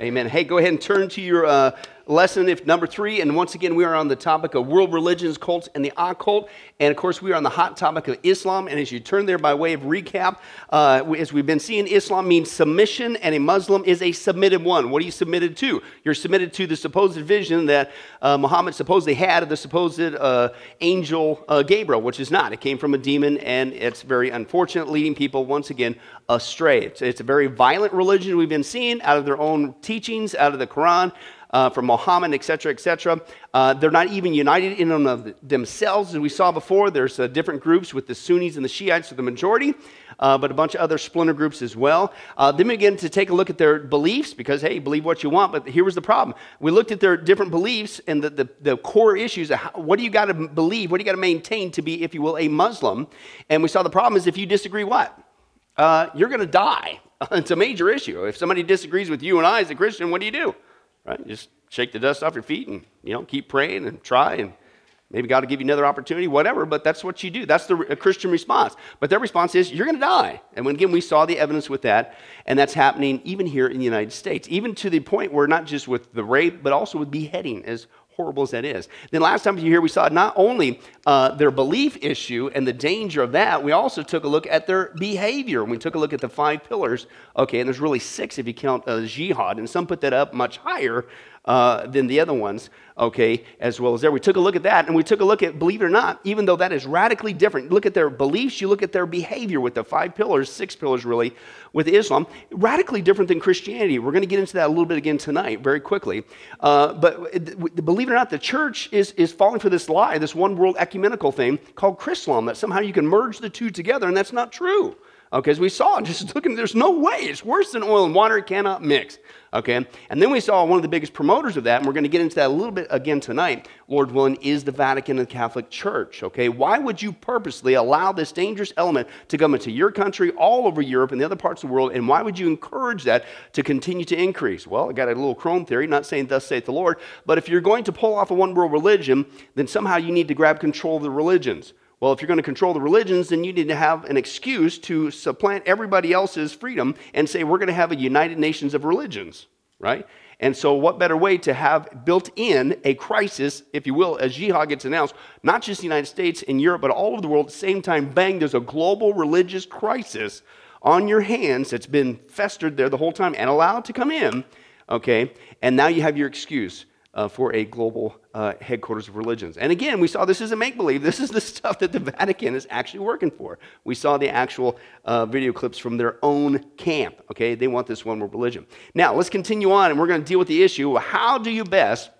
Amen. Hey, go ahead and turn to your uh, lesson, if number three. And once again, we are on the topic of world religions, cults, and the occult. And of course, we are on the hot topic of Islam. And as you turn there, by way of recap, uh, as we've been seeing, Islam means submission, and a Muslim is a submitted one. What are you submitted to? You're submitted to the supposed vision that uh, Muhammad supposedly had of the supposed uh, angel uh, Gabriel, which is not. It came from a demon, and it's very unfortunate, leading people once again astray. It's, it's a very violent religion we've been seeing out of their own teachings, out of the Quran. Uh, from Mohammed, etc., etc. Uh, they're not even united in and of themselves, as we saw before. There's uh, different groups with the Sunnis and the Shiites are the majority, uh, but a bunch of other splinter groups as well. Uh, then we begin to take a look at their beliefs because, hey, believe what you want. But here was the problem: we looked at their different beliefs and the, the, the core issues. How, what do you got to believe? What do you got to maintain to be, if you will, a Muslim? And we saw the problem is if you disagree, what? uh, you're going to die. it's a major issue. If somebody disagrees with you and I as a Christian, what do you do? Right? Just shake the dust off your feet and you know keep praying and try and maybe God will give you another opportunity, whatever. But that's what you do. That's the Christian response. But their response is you're going to die. And when, again, we saw the evidence with that, and that's happening even here in the United States, even to the point where not just with the rape, but also with beheading as horrible as that is. Then last time you here, we saw not only uh, their belief issue and the danger of that, we also took a look at their behavior. We took a look at the five pillars. Okay, and there's really six if you count uh, jihad, and some put that up much higher uh, than the other ones, okay, as well as there. We took a look at that, and we took a look at, believe it or not, even though that is radically different, look at their beliefs, you look at their behavior with the five pillars, six pillars really, with Islam, radically different than Christianity. We're going to get into that a little bit again tonight, very quickly. Uh, but believe it or not, the church is, is falling for this lie, this one world ecumenical thing called Chrislam, that somehow you can merge the two together, and that's not true. Okay, as we saw, just looking, there's no way. It's worse than oil and water. It cannot mix. Okay, and then we saw one of the biggest promoters of that, and we're going to get into that a little bit again tonight, Lord willing, is the Vatican and the Catholic Church. Okay, why would you purposely allow this dangerous element to come into your country, all over Europe and the other parts of the world, and why would you encourage that to continue to increase? Well, I got a little chrome theory, not saying thus saith the Lord, but if you're going to pull off a one world religion, then somehow you need to grab control of the religions. Well, if you're going to control the religions, then you need to have an excuse to supplant everybody else's freedom and say, we're going to have a United Nations of religions, right? And so, what better way to have built in a crisis, if you will, as jihad gets announced, not just the United States and Europe, but all over the world at the same time, bang, there's a global religious crisis on your hands that's been festered there the whole time and allowed to come in, okay? And now you have your excuse uh, for a global uh, headquarters of religions. And again, we saw this is a make believe. This is the stuff that the Vatican is actually working for. We saw the actual uh, video clips from their own camp. Okay, they want this one world religion. Now, let's continue on, and we're going to deal with the issue how do you best,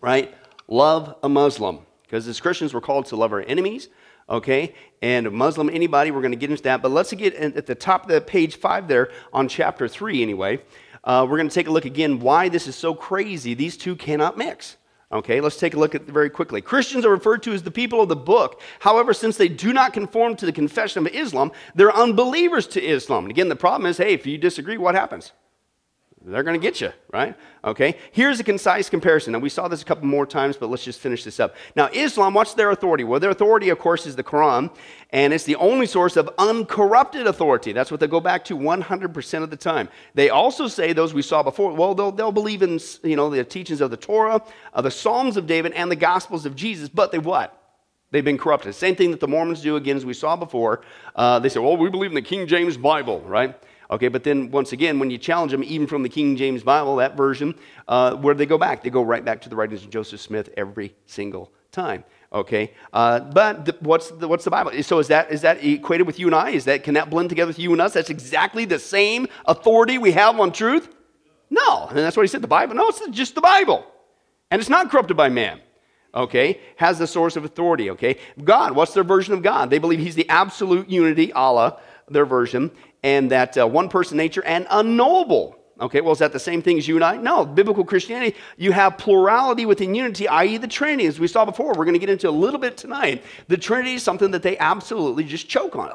right, love a Muslim? Because as Christians, we're called to love our enemies okay? And a Muslim, anybody, we're going to get into that. But let's get at the top of the page five there on chapter three, anyway. Uh, we're going to take a look again why this is so crazy. These two cannot mix. Okay, let's take a look at it very quickly. Christians are referred to as the people of the book. However, since they do not conform to the confession of Islam, they're unbelievers to Islam. And again, the problem is hey, if you disagree, what happens? They're going to get you, right? Okay. Here's a concise comparison. And we saw this a couple more times, but let's just finish this up. Now, Islam, what's their authority? Well, their authority, of course, is the Quran, and it's the only source of uncorrupted authority. That's what they go back to 100% of the time. They also say, those we saw before, well, they'll, they'll believe in, you know, the teachings of the Torah, of the Psalms of David, and the Gospels of Jesus, but they what? They've been corrupted. Same thing that the Mormons do, again, as we saw before. Uh, they say, well, we believe in the King James Bible, right? Okay, but then once again, when you challenge them, even from the King James Bible, that version, uh, where do they go back? They go right back to the writings of Joseph Smith every single time. Okay, uh, but the, what's the, what's the Bible? So is that is that equated with you and I? Is that can that blend together with you and us? That's exactly the same authority we have on truth. No, and that's what he said. The Bible. No, it's just the Bible, and it's not corrupted by man okay, has the source of authority, okay? God, what's their version of God? They believe He's the absolute unity, Allah, their version, and that uh, one person nature and unknowable. Okay, well, is that the same thing as you and I? No. Biblical Christianity, you have plurality within unity, i.e., the Trinity. As we saw before, we're going to get into a little bit tonight. The Trinity is something that they absolutely just choke on.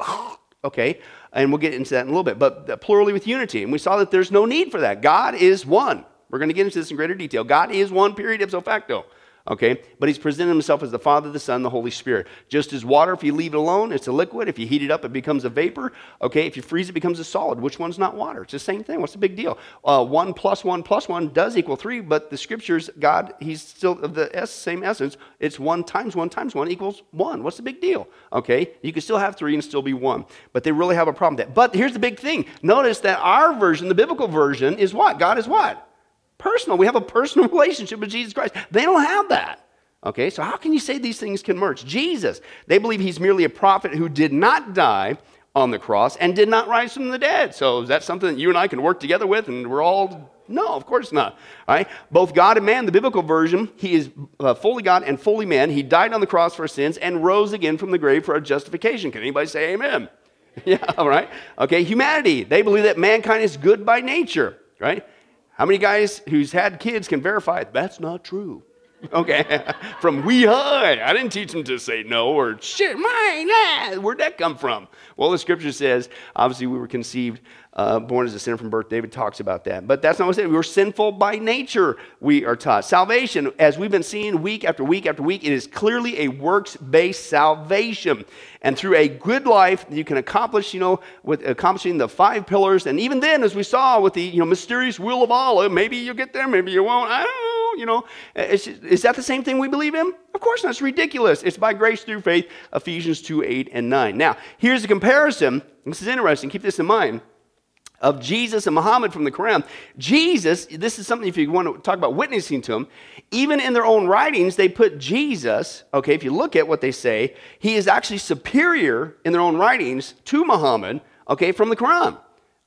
okay, and we'll get into that in a little bit. But plurality with unity, and we saw that there's no need for that. God is one. We're going to get into this in greater detail. God is one, period, ipso facto. Okay? But he's presented himself as the Father, the Son, the Holy Spirit. Just as water, if you leave it alone, it's a liquid. If you heat it up, it becomes a vapor, okay? If you freeze it, becomes a solid. Which one's not water? It's the same thing. What's the big deal? Uh, one plus one plus one does equal three, but the scriptures, God, he's still of the same essence. It's one times one times one equals one. What's the big deal? Okay? You can still have three and still be one. But they really have a problem with that. But here's the big thing. Notice that our version, the biblical version, is what? God is what? Personal. We have a personal relationship with Jesus Christ. They don't have that. Okay, so how can you say these things can merge? Jesus, they believe he's merely a prophet who did not die on the cross and did not rise from the dead. So is that something that you and I can work together with and we're all no, of course not. All right? Both God and man, the biblical version, he is uh, fully God and fully man. He died on the cross for our sins and rose again from the grave for our justification. Can anybody say amen? yeah, all right. Okay, humanity, they believe that mankind is good by nature, right? How many guys who's had kids can verify that's not true? Okay, from wee high. I didn't teach them to say no or shit, mine. Ah. Where'd that come from? Well, the scripture says, obviously, we were conceived uh, born as a sinner from birth. David talks about that. But that's not what I'm saying. We're sinful by nature, we are taught. Salvation, as we've been seeing week after week after week, it is clearly a works based salvation. And through a good life, you can accomplish, you know, with accomplishing the five pillars. And even then, as we saw with the, you know, mysterious will of Allah, maybe you'll get there, maybe you won't. I don't know, you know. Is, is that the same thing we believe in? Of course not. It's ridiculous. It's by grace through faith, Ephesians 2 8 and 9. Now, here's a comparison. This is interesting. Keep this in mind of Jesus and Muhammad from the Quran. Jesus, this is something if you want to talk about witnessing to him, even in their own writings, they put Jesus, okay, if you look at what they say, he is actually superior in their own writings to Muhammad, okay, from the Quran,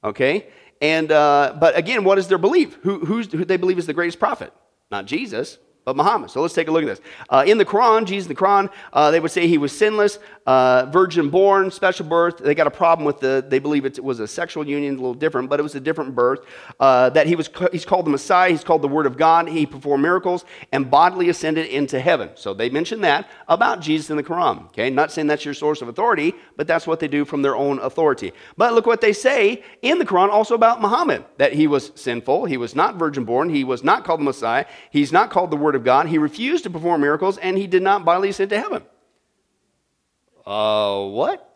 okay? And, uh, but again, what is their belief? Who, who they believe is the greatest prophet? Not Jesus, but Muhammad. So let's take a look at this. Uh, in the Quran, Jesus in the Quran, uh, they would say he was sinless, uh, virgin born, special birth. They got a problem with the, they believe it was a sexual union, a little different, but it was a different birth. Uh, that he was, he's called the Messiah, he's called the Word of God. He performed miracles and bodily ascended into heaven. So they mention that about Jesus in the Quran. Okay, not saying that's your source of authority, but that's what they do from their own authority. But look what they say in the Quran also about Muhammad that he was sinful, he was not virgin born, he was not called the Messiah, he's not called the Word of God, he refused to perform miracles, and he did not bodily ascend to heaven. Uh, what?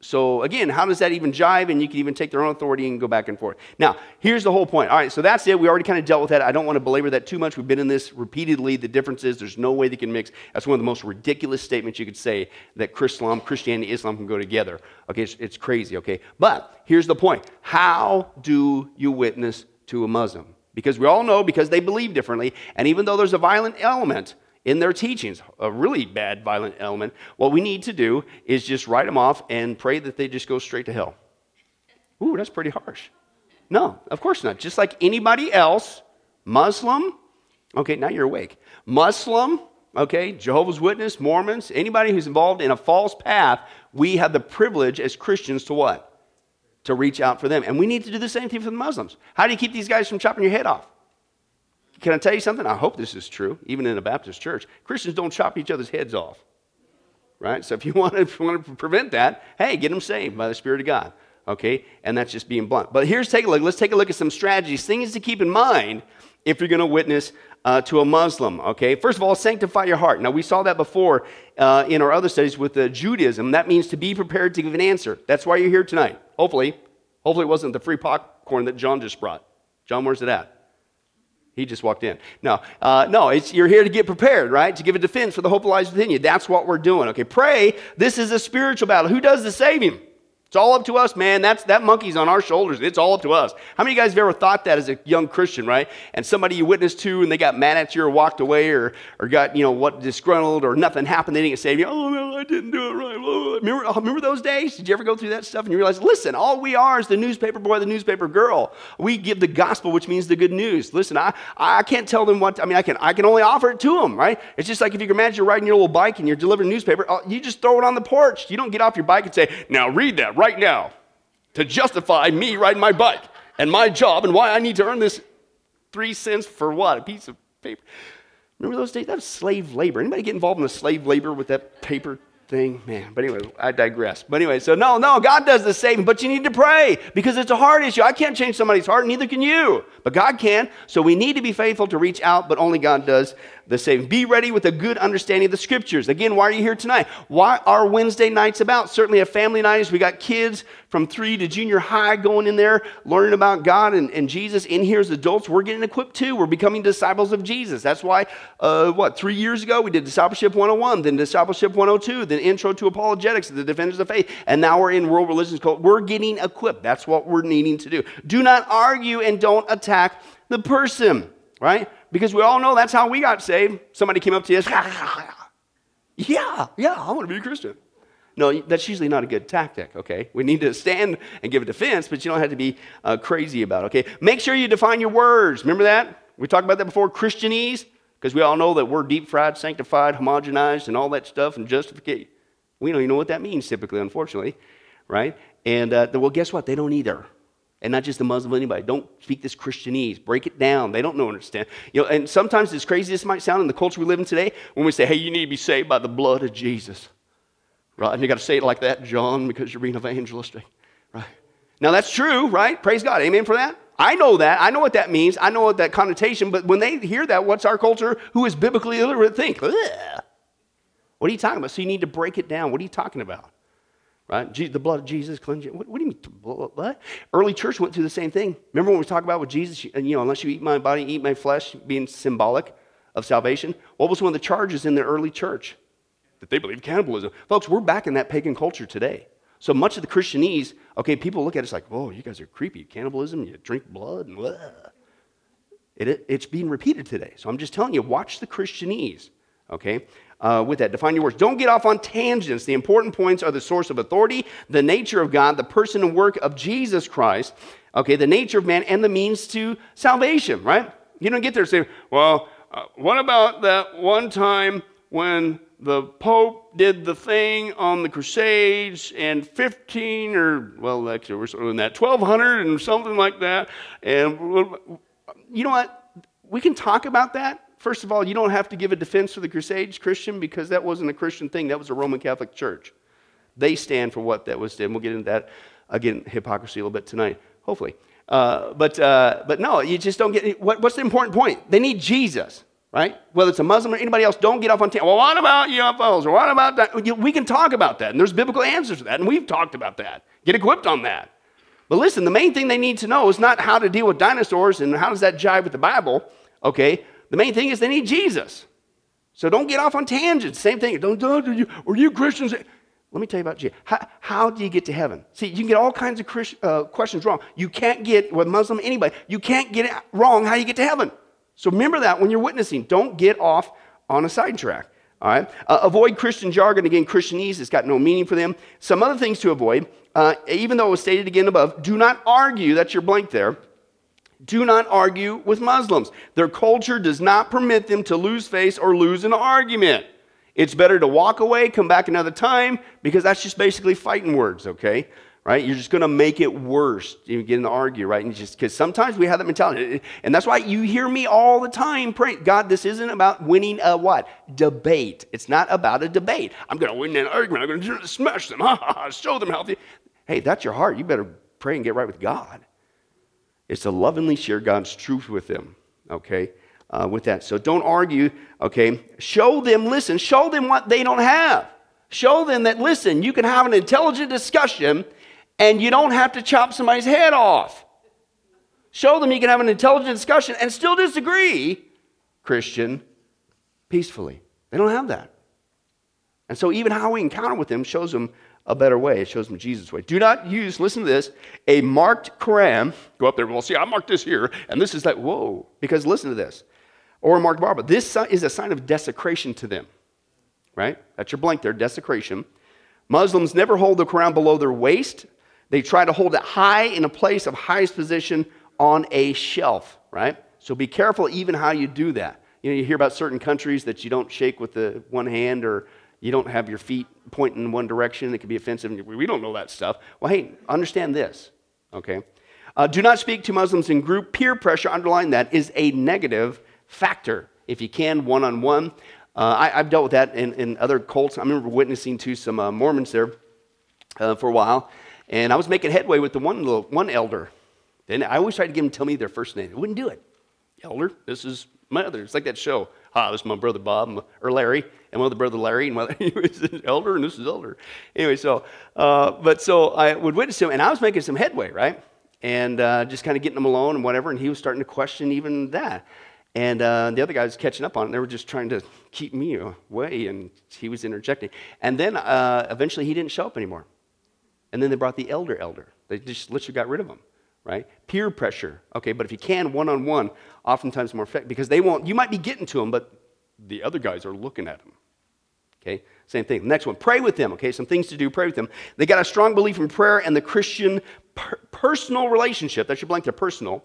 So again, how does that even jive? And you can even take their own authority and go back and forth. Now, here's the whole point. All right, so that's it. We already kind of dealt with that. I don't want to belabor that too much. We've been in this repeatedly. The difference is there's no way they can mix. That's one of the most ridiculous statements you could say that Islam, Christianity, Islam can go together. Okay, it's, it's crazy. Okay, but here's the point: How do you witness to a Muslim? Because we all know because they believe differently, and even though there's a violent element in their teachings, a really bad, violent element, what we need to do is just write them off and pray that they just go straight to hell. Ooh, that's pretty harsh. No, of course not. Just like anybody else, Muslim, okay, now you're awake. Muslim, okay, Jehovah's Witness, Mormons, anybody who's involved in a false path, we have the privilege as Christians to what? To reach out for them. And we need to do the same thing for the Muslims. How do you keep these guys from chopping your head off? Can I tell you something? I hope this is true, even in a Baptist church. Christians don't chop each other's heads off. Right? So if you want to, you want to prevent that, hey, get them saved by the Spirit of God. Okay? And that's just being blunt. But here's take a look. Let's take a look at some strategies, things to keep in mind if you're going to witness uh, to a Muslim. Okay? First of all, sanctify your heart. Now, we saw that before uh, in our other studies with uh, Judaism. That means to be prepared to give an answer. That's why you're here tonight. Hopefully. Hopefully, it wasn't the free popcorn that John just brought. John, where's it at? He just walked in. No, uh, no, you're here to get prepared, right? To give a defense for the hope that lies within you. That's what we're doing. Okay, pray. This is a spiritual battle. Who does the saving? It's all up to us, man. That's, that monkey's on our shoulders. It's all up to us. How many of you guys have ever thought that as a young Christian, right? And somebody you witnessed to and they got mad at you or walked away or, or got, you know, what, disgruntled or nothing happened. They didn't save you. Oh, no, I didn't do it right. Oh, remember, remember those days? Did you ever go through that stuff and you realize, listen, all we are is the newspaper boy, the newspaper girl. We give the gospel, which means the good news. Listen, I, I can't tell them what, I mean, I can, I can only offer it to them, right? It's just like if you can imagine you're riding your little bike and you're delivering newspaper, uh, you just throw it on the porch. You don't get off your bike and say, now read that right now to justify me riding my bike and my job and why I need to earn this three cents for what? A piece of paper. Remember those days? That was slave labor. Anybody get involved in the slave labor with that paper thing? Man, but anyway, I digress. But anyway, so no, no, God does the saving, but you need to pray because it's a hard issue. I can't change somebody's heart, neither can you, but God can. So we need to be faithful to reach out, but only God does the saving. Be ready with a good understanding of the scriptures. Again, why are you here tonight? Why are Wednesday nights about? Certainly a family night is we got kids from three to junior high going in there, learning about God and, and Jesus. In here as adults, we're getting equipped too. We're becoming disciples of Jesus. That's why, uh, what, three years ago we did Discipleship 101, then Discipleship 102, then Intro to Apologetics, the Defenders of Faith, and now we're in World Religions Cult. We're getting equipped. That's what we're needing to do. Do not argue and don't attack the person, right? Because we all know that's how we got saved. Somebody came up to us, yeah, yeah, I want to be a Christian. No, that's usually not a good tactic, okay? We need to stand and give a defense, but you don't have to be uh, crazy about it, okay? Make sure you define your words. Remember that? We talked about that before, Christianese, because we all know that we're deep fried, sanctified, homogenized, and all that stuff, and justification. We don't even know what that means typically, unfortunately, right? And uh, well, guess what? They don't either and not just the Muslim, anybody. Don't speak this Christianese. Break it down. They don't know understand. You know, and sometimes, as crazy as this might sound in the culture we live in today, when we say, hey, you need to be saved by the blood of Jesus. Right? And you got to say it like that, John, because you're being evangelistic. Right? Now, that's true, right? Praise God. Amen for that. I know that. I know what that means. I know what that connotation, but when they hear that, what's our culture who is biblically illiterate think? Ugh. What are you talking about? So you need to break it down. What are you talking about? Right? the blood of Jesus cleanses. What, what, do you mean? What? Early church went through the same thing. Remember when we talk about with Jesus, you know, unless you eat my body, eat my flesh, being symbolic of salvation. What was one of the charges in the early church? That they believed cannibalism. Folks, we're back in that pagan culture today. So much of the Christianese, okay, people look at us like, whoa, you guys are creepy. Cannibalism, you drink blood, and blah. It, it, it's being repeated today. So I'm just telling you, watch the Christianese, okay? uh, with that. Define your words. Don't get off on tangents. The important points are the source of authority, the nature of God, the person and work of Jesus Christ, okay, the nature of man, and the means to salvation, right? You don't get there say, well, uh, what about that one time when the Pope did the thing on the Crusades and 15 or, well, actually, we're sort of in that, 1200 and something like that. And you know what? We can talk about that First of all, you don't have to give a defense for the Crusades, Christian, because that wasn't a Christian thing. That was a Roman Catholic Church. They stand for what that was done. We'll get into that, again, hypocrisy a little bit tonight, hopefully. Uh, but, uh, but no, you just don't get what, what's the important point? They need Jesus, right? Whether it's a Muslim or anybody else, don't get off on, t- well, what about UFOs what about that? We can talk about that, and there's biblical answers to that, and we've talked about that. Get equipped on that. But listen, the main thing they need to know is not how to deal with dinosaurs and how does that jive with the Bible, okay? The main thing is they need Jesus. So don't get off on tangents. Same thing. Don't, don't, you, are you Christians? Let me tell you about Jesus. How, how, do you get to heaven? See, you can get all kinds of Christ, uh, questions wrong. You can't get, with Muslim, anybody, you can't get it wrong how you get to heaven. So remember that when you're witnessing. Don't get off on a sidetrack. All right? Uh, avoid Christian jargon. Again, Christianese, it's got no meaning for them. Some other things to avoid, uh, even though it was stated again above, do not argue. That's your blank there. Do not argue with Muslims. Their culture does not permit them to lose face or lose an argument. It's better to walk away, come back another time, because that's just basically fighting words, okay? Right? You're just going to make it worse. You get to argue, right? And just because sometimes we have that mentality, and that's why you hear me all the time praying, God, this isn't about winning a what debate. It's not about a debate. I'm going to win an argument. I'm going to smash them. Ha ha ha! Show them healthy. Hey, that's your heart. You better pray and get right with God is to lovingly share God's truth with them, okay? Uh, with that. So don't argue, okay? Show them, listen, show them what they don't have. Show them that, listen, you can have an intelligent discussion and you don't have to chop somebody's head off. Show them you can have an intelligent discussion and still disagree, Christian, peacefully. They don't have that. And so even how we encounter with them shows them a better way. It shows them Jesus' way. Do not use, listen to this, a marked Quran. Go up there, well, see, I marked this here, and this is that, whoa. Because listen to this. Or a marked Bible. This is a sign of desecration to them, right? That's your blank there, desecration. Muslims never hold the Quran below their waist. They try to hold it high in a place of highest position on a shelf, right? So be careful even how you do that. You know, you hear about certain countries that you don't shake with the one hand or you don't have your feet pointing in one direction. It can be offensive. We don't know that stuff. Well, hey, understand this, okay? Uh, do not speak to Muslims in group. Peer pressure, underline that, is a negative factor. If you can, one on one. I, have dealt with that in, in, other cults. I remember witnessing to some uh, Mormons there uh, for a while, and I was making headway with the one little one elder. And I always tried to get them to tell me their first name. They wouldn't do it. Elder, this is my other. It's like that show. Hi, this is my brother Bob, or Larry, and my other brother Larry, and my, he was an elder, and this is elder. Anyway, so, uh, but so I would witness him, and I was making some headway, right? And uh, just kind of getting him alone and whatever, and he was starting to question even that. And uh, the other guy was catching up on it. They were just trying to keep me away, and he was interjecting. And then uh, eventually he didn't show up anymore. And then they brought the elder elder. They just literally got rid of him, right? Peer pressure. Okay, but if you can, one on one, oftentimes more effective because they won't, you might be getting to them, but the other guys are looking at them. Okay, same thing. Next one, pray with them. Okay, some things to do, pray with them. They got a strong belief in prayer and the Christian per- personal relationship. That's your blank there, personal.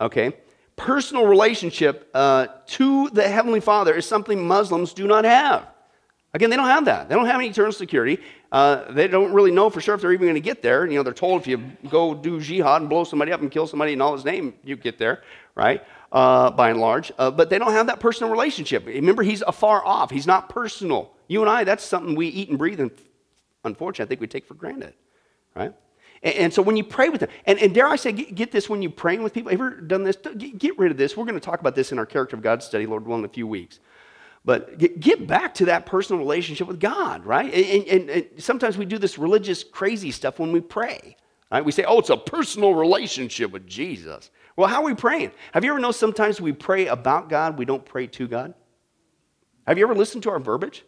Okay, personal relationship uh, to the Heavenly Father is something Muslims do not have. Again, they don't have that. They don't have any eternal security. Uh, they don't really know for sure if they're even going to get there. You know, they're told if you go do jihad and blow somebody up and kill somebody in Allah's name, you get there, right? Uh, by and large. Uh, but they don't have that personal relationship. Remember, he's afar off. He's not personal. You and I, that's something we eat and breathe, and unfortunately, I think we take for granted, right? And, and, so when you pray with them, and, and dare I say, get, get, this when you're praying with people. Ever done this? Get, get, rid of this. We're going to talk about this in our Character of God study, Lord willing, in a few weeks. But get, back to that personal relationship with God, right? And, and, and, sometimes we do this religious crazy stuff when we pray. Right? We say, oh, it's a personal relationship with Jesus. Well, how are we praying? Have you ever noticed sometimes we pray about God, we don't pray to God? Have you ever listened to our verbiage?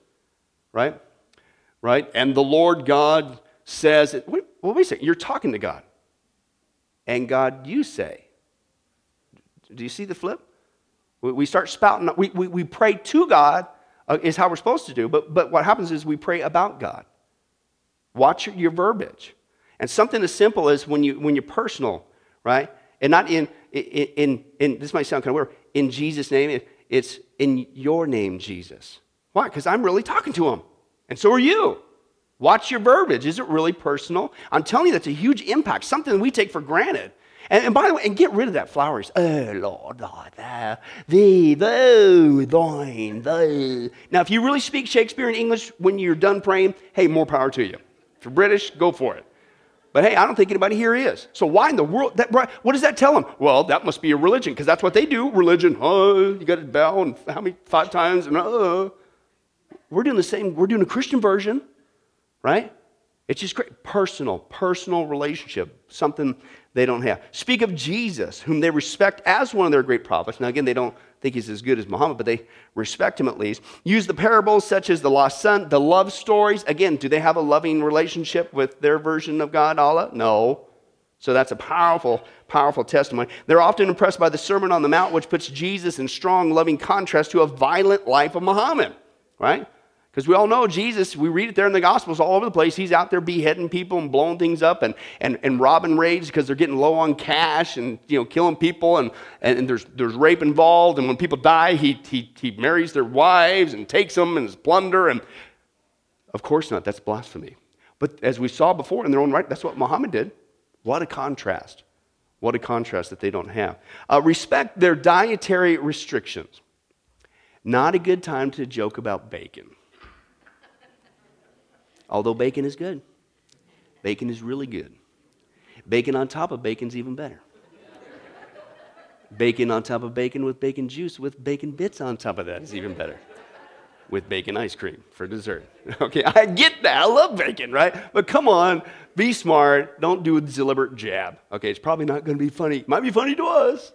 Right? Right? And the Lord God says, wait, well, wait a second, you're talking to God. And God, you say. Do you see the flip? We start spouting, we, we, we pray to God, uh, is how we're supposed to do, but, but what happens is we pray about God. Watch your, your verbiage. And something as simple as when, you, when you're personal, right? And not in, in, in, in this might sound kind of weird, in Jesus' name, it's in your name, Jesus. Why? Because I'm really talking to him. And so are you. Watch your verbiage. Is it really personal? I'm telling you, that's a huge impact, something we take for granted. And, and by the way, and get rid of that flowers. Oh, Lord, Lord, thou, thee, thou, thine, thou. Now, if you really speak Shakespeare in English when you're done praying, hey, more power to you. If you're British, go for it. But hey, I don't think anybody here is. So why in the world? That, what does that tell them? Well, that must be a religion because that's what they do. Religion. Oh, you got to bow and how many? Five times. And oh, we're doing the same. We're doing a Christian version right? It's just great. Personal, personal relationship, something they don't have. Speak of Jesus, whom they respect as one of their great prophets. Now, again, they don't think he's as good as Muhammad, but they respect him at least. Use the parables such as the lost son, the love stories. Again, do they have a loving relationship with their version of God, Allah? No. So that's a powerful, powerful testimony. They're often impressed by the Sermon on the Mount, which puts Jesus in strong, loving contrast to a violent life of Muhammad, right? Because we all know Jesus, we read it there in the Gospels all over the place. He's out there beheading people and blowing things up and, and, and robbing raids because they're getting low on cash and you know, killing people and, and, and, there's, there's rape involved. And when people die, he, he, he marries their wives and takes them and is plunder. And of course not, that's blasphemy. But as we saw before in their own right, that's what Muhammad did. What a contrast. What a contrast that they don't have. Uh, respect their dietary restrictions. Not a good time to joke about bacon. Although bacon is good. Bacon is really good. Bacon on top of bacon's even better. bacon on top of bacon with bacon juice with bacon bits on top of that is even better. With bacon ice cream for dessert. Okay, I get that. I love bacon, right? But come on, be smart. Don't do a deliberate jab. Okay, it's probably not going to be funny. Might be funny to us.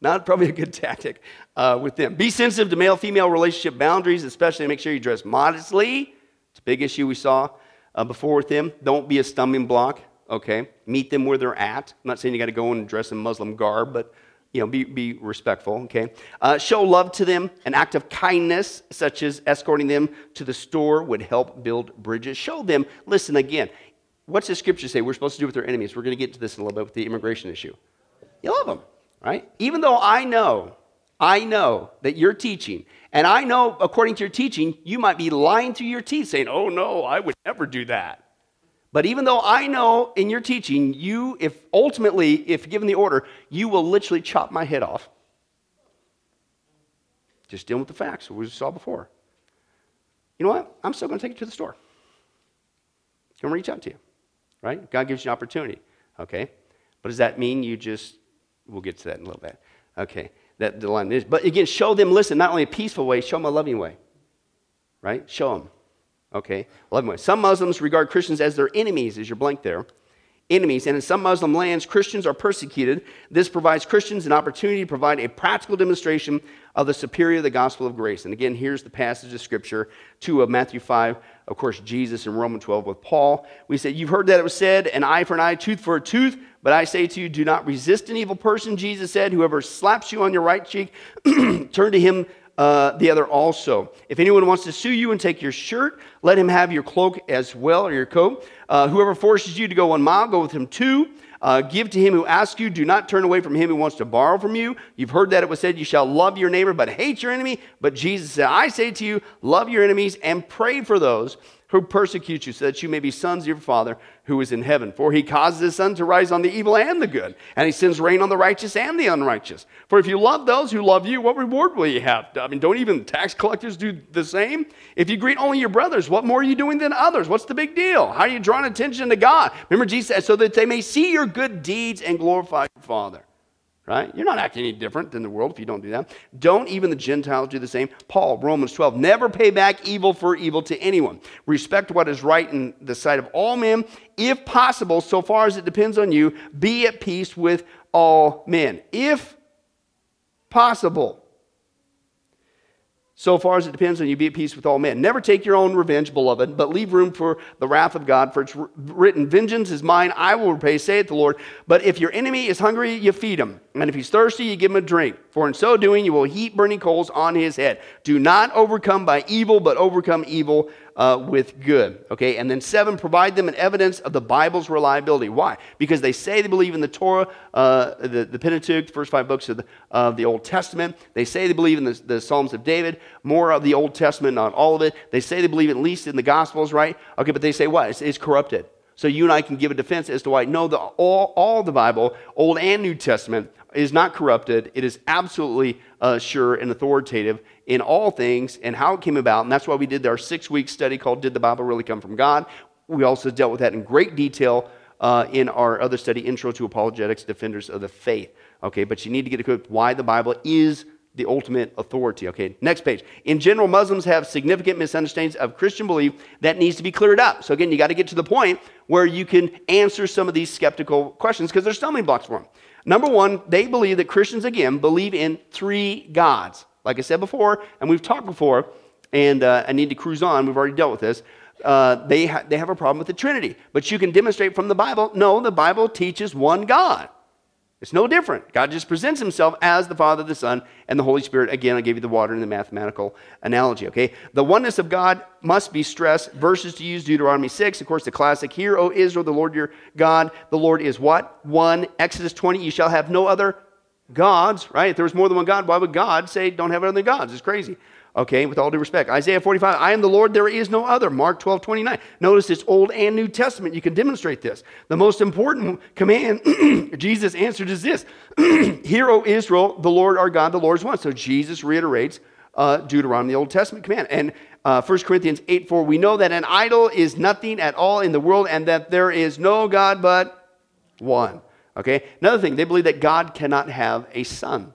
Not probably a good tactic uh, with them. Be sensitive to male female relationship boundaries, especially make sure you dress modestly it's a big issue we saw uh, before with them. Don't be a stumbling block, okay? Meet them where they're at. I'm not saying you got to go and dress in Muslim garb, but you know, be, be respectful, okay? Uh, show love to them. An act of kindness, such as escorting them to the store, would help build bridges. Show them, listen again, what's the scripture say we're supposed to do with our enemies? We're going to get to this in a little bit with the immigration issue. You love them, right? Even though I know, I know that you're teaching and I know, according to your teaching, you might be lying through your teeth saying, oh no, I would never do that. But even though I know in your teaching, you, if ultimately, if given the order, you will literally chop my head off. Just dealing with the facts, we saw before. You know what? I'm still going to take you to the store. I'm Going to reach out to you, right? God gives you an opportunity, okay? But does that mean you just, we'll get to that in a little bit. Okay that the line is. But again, show them, listen, not only a peaceful way, show them a loving way. Right? Show them. Okay? Loving way. Some Muslims regard Christians as their enemies, as your blank there. Enemies. And in some Muslim lands, Christians are persecuted. This provides Christians an opportunity to provide a practical demonstration of the superior of the gospel of grace. And again, here's the passage of scripture, 2 of Matthew 5, of course, Jesus in Romans 12 with Paul. We said, You've heard that it was said, an eye for an eye, tooth for a tooth. But I say to you, do not resist an evil person. Jesus said, Whoever slaps you on your right cheek, turn to him uh, the other also. If anyone wants to sue you and take your shirt, let him have your cloak as well or your coat. Uh, whoever forces you to go one mile, go with him two. Uh, give to him who asks you. Do not turn away from him who wants to borrow from you. You've heard that it was said, You shall love your neighbor, but hate your enemy. But Jesus said, I say to you, love your enemies and pray for those who persecute you, so that you may be sons of your Father who is in heaven. For he causes his sun to rise on the evil and the good, and he sends rain on the righteous and the unrighteous. For if you love those who love you, what reward will you have? I mean, don't even tax collectors do the same? If you greet only your brothers, what more are you doing than others? What's the big deal? How are you drawing attention to God? Remember, Jesus said, so that they may see your good deeds and glorify your Father right? You're not acting any different than the world if you don't do that. Don't even the Gentiles do the same? Paul, Romans 12, never pay back evil for evil to anyone. Respect what is right in the sight of all men. If possible, so far as it depends on you, be at peace with all men. If possible so far as it depends on you, be at peace with all men. Never take your own revenge, beloved, but leave room for the wrath of God. For it's written, Vengeance is mine, I will repay, saith the Lord. But if your enemy is hungry, you feed him. And if he's thirsty, you give him a drink. For in so doing, you will heap burning coals on his head. Do not overcome by evil, but overcome evil uh, with good. Okay, and then seven, provide them an evidence of the Bible's reliability. Why? Because they say they believe in the Torah, uh, the, the Pentateuch, the first five books of the, of the Old Testament. They say they believe in the, the Psalms of David, more of the Old Testament, not all of it. They say they believe at least in the Gospels, right? Okay, but they say what? It's, it's corrupted. So you and I can give a defense as to why. No, the, all, all the Bible, Old and New Testament, is not corrupted. It is absolutely uh, sure and authoritative in all things and how it came about. And that's why we did our six week study called Did the Bible Really Come from God? We also dealt with that in great detail uh, in our other study, Intro to Apologetics Defenders of the Faith. Okay, but you need to get equipped why the Bible is the ultimate authority. Okay, next page. In general, Muslims have significant misunderstandings of Christian belief that needs to be cleared up. So, again, you got to get to the point where you can answer some of these skeptical questions because there's stumbling blocks for them. Number one, they believe that Christians, again, believe in three gods. Like I said before, and we've talked before, and uh, I need to cruise on, we've already dealt with this. Uh, they, ha- they have a problem with the Trinity. But you can demonstrate from the Bible no, the Bible teaches one God. It's no different. God just presents himself as the Father, the Son, and the Holy Spirit. Again, I gave you the water and the mathematical analogy, okay? The oneness of God must be stressed. Verses to use Deuteronomy 6, of course, the classic. Hear, O Israel, the Lord your God. The Lord is what? One. Exodus 20, you shall have no other gods, right? If there was more than one God, why would God say, don't have other gods? It's crazy. Okay, with all due respect. Isaiah 45, I am the Lord, there is no other. Mark 12, 29. Notice it's Old and New Testament. You can demonstrate this. The most important command Jesus answered is this Hear, O Israel, the Lord our God, the Lord is one. So Jesus reiterates uh, Deuteronomy, the Old Testament command. And uh, 1 Corinthians 8, 4, we know that an idol is nothing at all in the world and that there is no God but one. Okay? Another thing, they believe that God cannot have a son.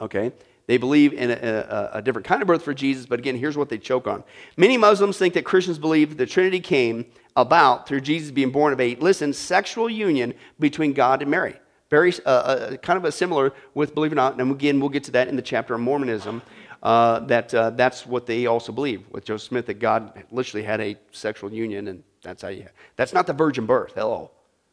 Okay? They believe in a, a, a, different kind of birth for Jesus, but again, here's what they choke on. Many Muslims think that Christians believe the Trinity came about through Jesus being born of a, listen, sexual union between God and Mary. Very uh, uh, kind of a similar with, believe it or not, and again, we'll get to that in the chapter on Mormonism, uh, that uh, that's what they also believe with Joseph Smith, that God literally had a sexual union, and that's how you, that's not the virgin birth, hello.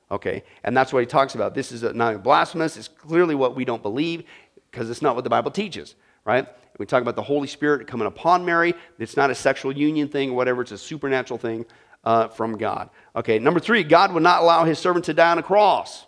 Okay, and that's what he talks about. This is not blasphemous. It's clearly what we don't believe because it's not what the Bible teaches, right? We talk about the Holy Spirit coming upon Mary. It's not a sexual union thing whatever. It's a supernatural thing uh, from God. Okay, number three, God would not allow his servant to die on a cross.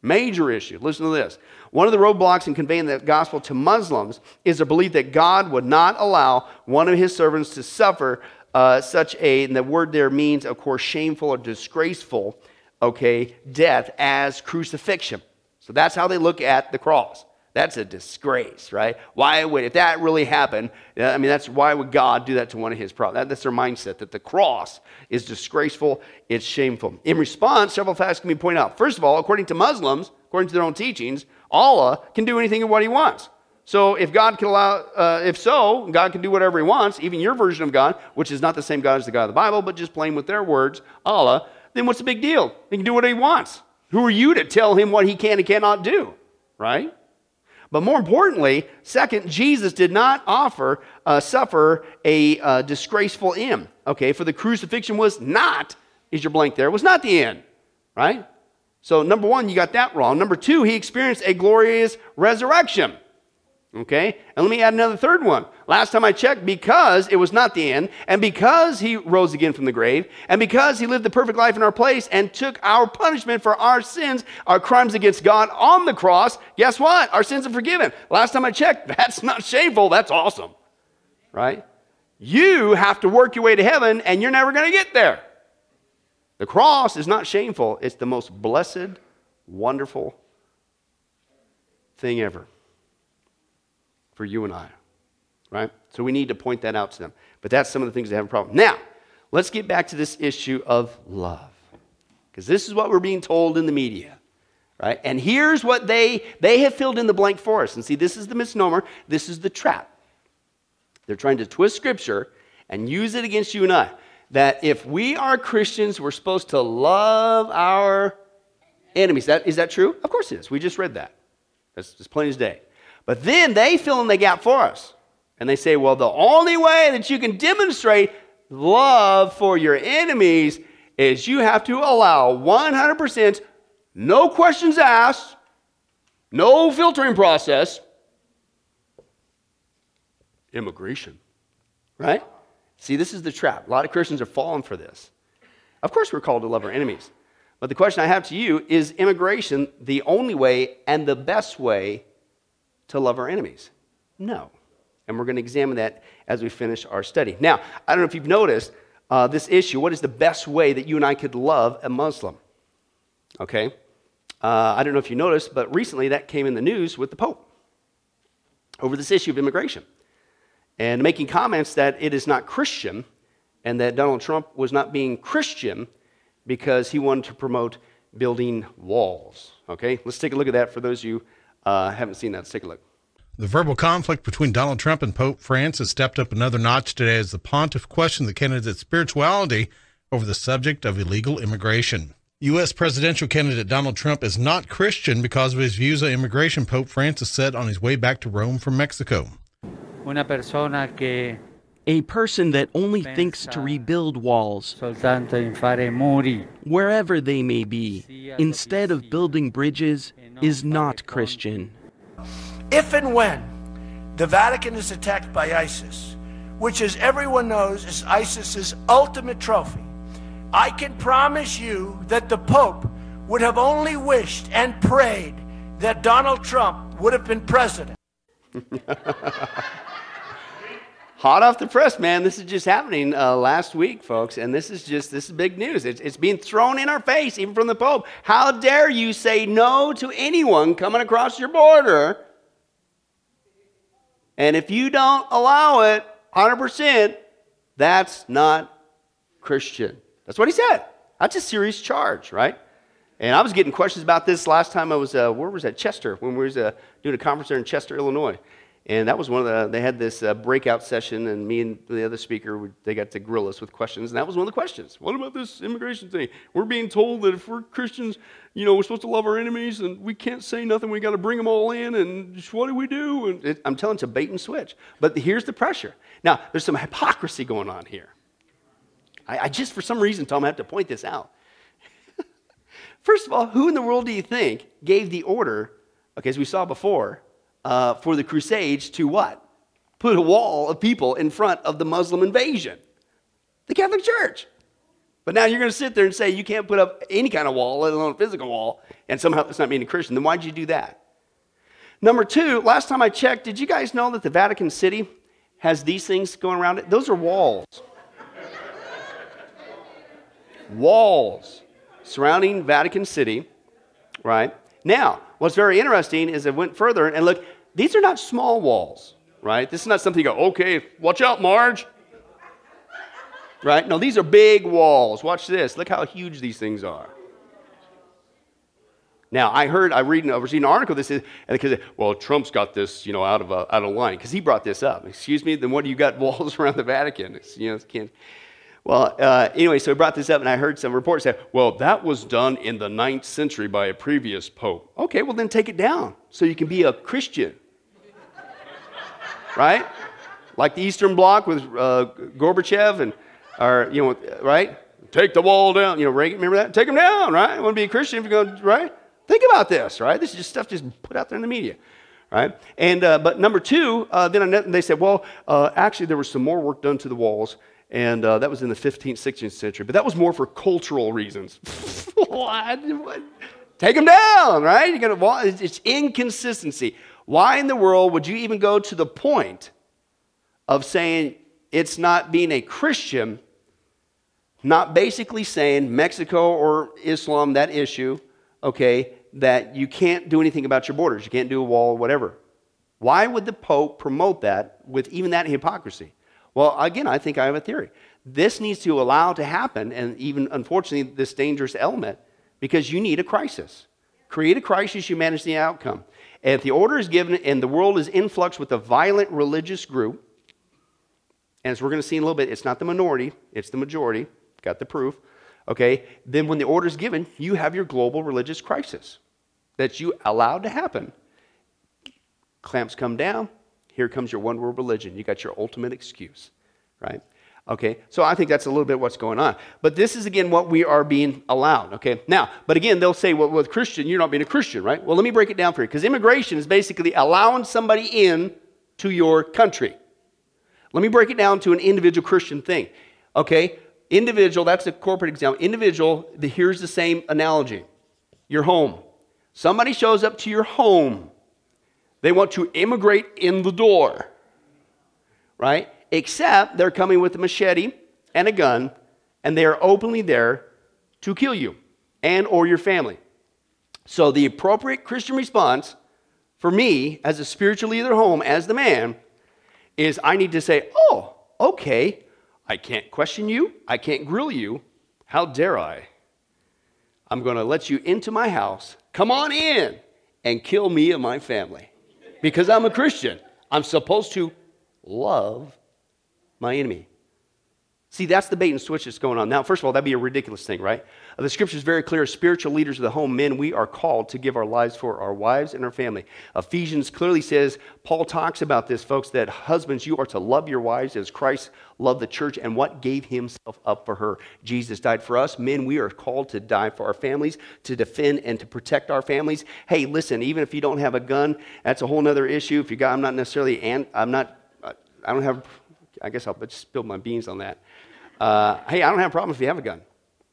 Major issue. Listen to this. One of the roadblocks in conveying the gospel to Muslims is the belief that God would not allow one of his servants to suffer uh, such a, and the word there means, of course, shameful or disgraceful okay, death as crucifixion. So that's how they look at the cross. That's a disgrace, right? Why would, if that really happened, I mean, that's why would God do that to one of his prophets? That, that's their mindset, that the cross is disgraceful, it's shameful. In response, several facts can be pointed out. First of all, according to Muslims, according to their own teachings, Allah can do anything what he wants. So if God can allow, uh, if so, God can do whatever He wants, even your version of God, which is not the same God as the God of the Bible, but just playing with their words, Allah, then what's the big deal? He can do what He wants. Who are you to tell Him what He can and cannot do, right? But more importantly, second, Jesus did not offer, uh, suffer a uh, disgraceful end. Okay, for the crucifixion was not, is your blank there, was not the end, right? So, number one, you got that wrong. Number two, he experienced a glorious resurrection. Okay? And let me add another third one. Last time I checked, because it was not the end, and because he rose again from the grave, and because he lived the perfect life in our place and took our punishment for our sins, our crimes against God on the cross, guess what? Our sins are forgiven. Last time I checked, that's not shameful. That's awesome. Right? You have to work your way to heaven, and you're never going to get there. The cross is not shameful, it's the most blessed, wonderful thing ever for you and I, right? So we need to point that out to them. But that's some of the things they have a problem. Now, let's get back to this issue of love. Because this is what we're being told in the media, right? And here's what they they have filled in the blank for us. And see, this is the misnomer, this is the trap. They're trying to twist scripture and use it against you and I. That if we are Christians, we're supposed to love our enemies. That, is that true? Of course it is. We just read that. That's as plain as day. But then they fill in the gap for us. And they say, well, the only way that you can demonstrate love for your enemies is you have to allow 100%, no questions asked, no filtering process, immigration. Right? See, this is the trap. A lot of Christians are falling for this. Of course, we're called to love our enemies. But the question I have to you is immigration the only way and the best way to love our enemies? No. And we're going to examine that as we finish our study. Now, I don't know if you've noticed uh, this issue. What is the best way that you and I could love a Muslim? Okay? Uh, I don't know if you noticed, but recently that came in the news with the Pope over this issue of immigration and making comments that it is not Christian and that Donald Trump was not being Christian because he wanted to promote building walls. Okay? Let's take a look at that for those of you uh, haven't seen that. Let's take a look. The verbal conflict between Donald Trump and Pope Francis stepped up another notch today as the pontiff questioned the candidate's spirituality over the subject of illegal immigration. U.S. presidential candidate Donald Trump is not Christian because of his views on immigration, Pope Francis said on his way back to Rome from Mexico. Una persona que a person that only thinks to rebuild walls wherever they may be, instead of building bridges, is not Christian. If and when the Vatican is attacked by ISIS, which, as everyone knows, is ISIS's ultimate trophy, I can promise you that the Pope would have only wished and prayed that Donald Trump would have been president. hot off the press, man. This is just happening uh, last week, folks, and this is just this is big news. It's, it's being thrown in our face, even from the Pope. How dare you say no to anyone coming across your border? And if you don't allow it, 100%, that's not Christian. That's what he said. That's a serious charge, right? And I was getting questions about this last time I was, uh, where was that? Chester, when we was uh, doing a conference there in Chester, Illinois. And that was one of the, they had this uh, breakout session, and me and the other speaker, they got to grill us with questions. And that was one of the questions. What about this immigration thing? We're being told that if we're Christians, you know, we're supposed to love our enemies, and we can't say nothing. We got to bring them all in, and what do we do? And it, I'm telling you, it's a bait and switch. But here's the pressure. Now, there's some hypocrisy going on here. I, I just, for some reason, Tom, I have to point this out. First of all, who in the world do you think gave the order, okay, as we saw before, uh, for the Crusades to what? Put a wall of people in front of the Muslim invasion. The Catholic Church. But now you're going to sit there and say you can't put up any kind of wall, let alone a physical wall, and somehow it's not being a Christian. Then why'd you do that? Number two, last time I checked, did you guys know that the Vatican City has these things going around it? Those are walls. walls surrounding Vatican City, right? Now, what's very interesting is it went further and look, these are not small walls, right? This is not something you go, okay, watch out, Marge. Right? No, these are big walls. Watch this. Look how huge these things are. Now, I heard, I read, I was reading an article that says, and because, well, Trump's got this, you know, out of, uh, out of line, because he brought this up. Excuse me, then what do you got walls around the Vatican? It's, you know, can't. Well, uh, anyway, so he brought this up, and I heard some reports say, well, that was done in the ninth century by a previous pope. Okay, well, then take it down so you can be a Christian. right? Like the Eastern Bloc with uh, Gorbachev and, or, you know, right? Take the wall down. You know, Reagan, remember that? Take them down, right? You want to be a Christian if you're going, right? Think about this, right? This is just stuff just put out there in the media, right? And, uh, but number two, uh, then they said, well, uh, actually, there was some more work done to the walls and uh, that was in the 15th, 16th century. But that was more for cultural reasons. Take them down, right? You're gonna, it's inconsistency. Why in the world would you even go to the point of saying it's not being a Christian, not basically saying Mexico or Islam, that issue, okay, that you can't do anything about your borders, you can't do a wall, or whatever. Why would the Pope promote that with even that hypocrisy? Well, again, I think I have a theory. This needs to allow to happen, and even unfortunately, this dangerous element, because you need a crisis. Create a crisis, you manage the outcome. And if the order is given and the world is in flux with a violent religious group, and as we're going to see in a little bit, it's not the minority, it's the majority. Got the proof. Okay, then when the order is given, you have your global religious crisis that you allowed to happen. Clamps come down, here comes your one world religion. You got your ultimate excuse, right? Okay, so I think that's a little bit what's going on. But this is again what we are being allowed, okay? Now, but again, they'll say, well, with Christian, you're not being a Christian, right? Well, let me break it down for you because immigration is basically allowing somebody in to your country. Let me break it down to an individual Christian thing, okay? Individual, that's a corporate example. Individual, the, here's the same analogy your home. Somebody shows up to your home they want to immigrate in the door, right? Except they're coming with a machete and a gun, and they are openly there to kill you and or your family. So the appropriate Christian response for me as a spiritual leader home, as the man, is I need to say, oh, okay, I can't question you, I can't grill you. How dare I? I'm going to let you into my house. Come on in and kill me and my family because I'm a Christian. I'm supposed to love my enemy. See, that's the bait and switch that's going on. Now, first of all, that'd be a ridiculous thing, right? The scripture is very clear. Spiritual leaders of the home, men, we are called to give our lives for our wives and our family. Ephesians clearly says, Paul talks about this, folks, that husbands, you are to love your wives as Christ loved the church and what gave himself up for her. Jesus died for us. Men, we are called to die for our families, to defend and to protect our families. Hey, listen, even if you don't have a gun, that's a whole other issue. If you got, I'm not necessarily, and I'm not, I don't have, I guess I'll just spill my beans on that. Uh, hey, I don't have a problem if you have a gun.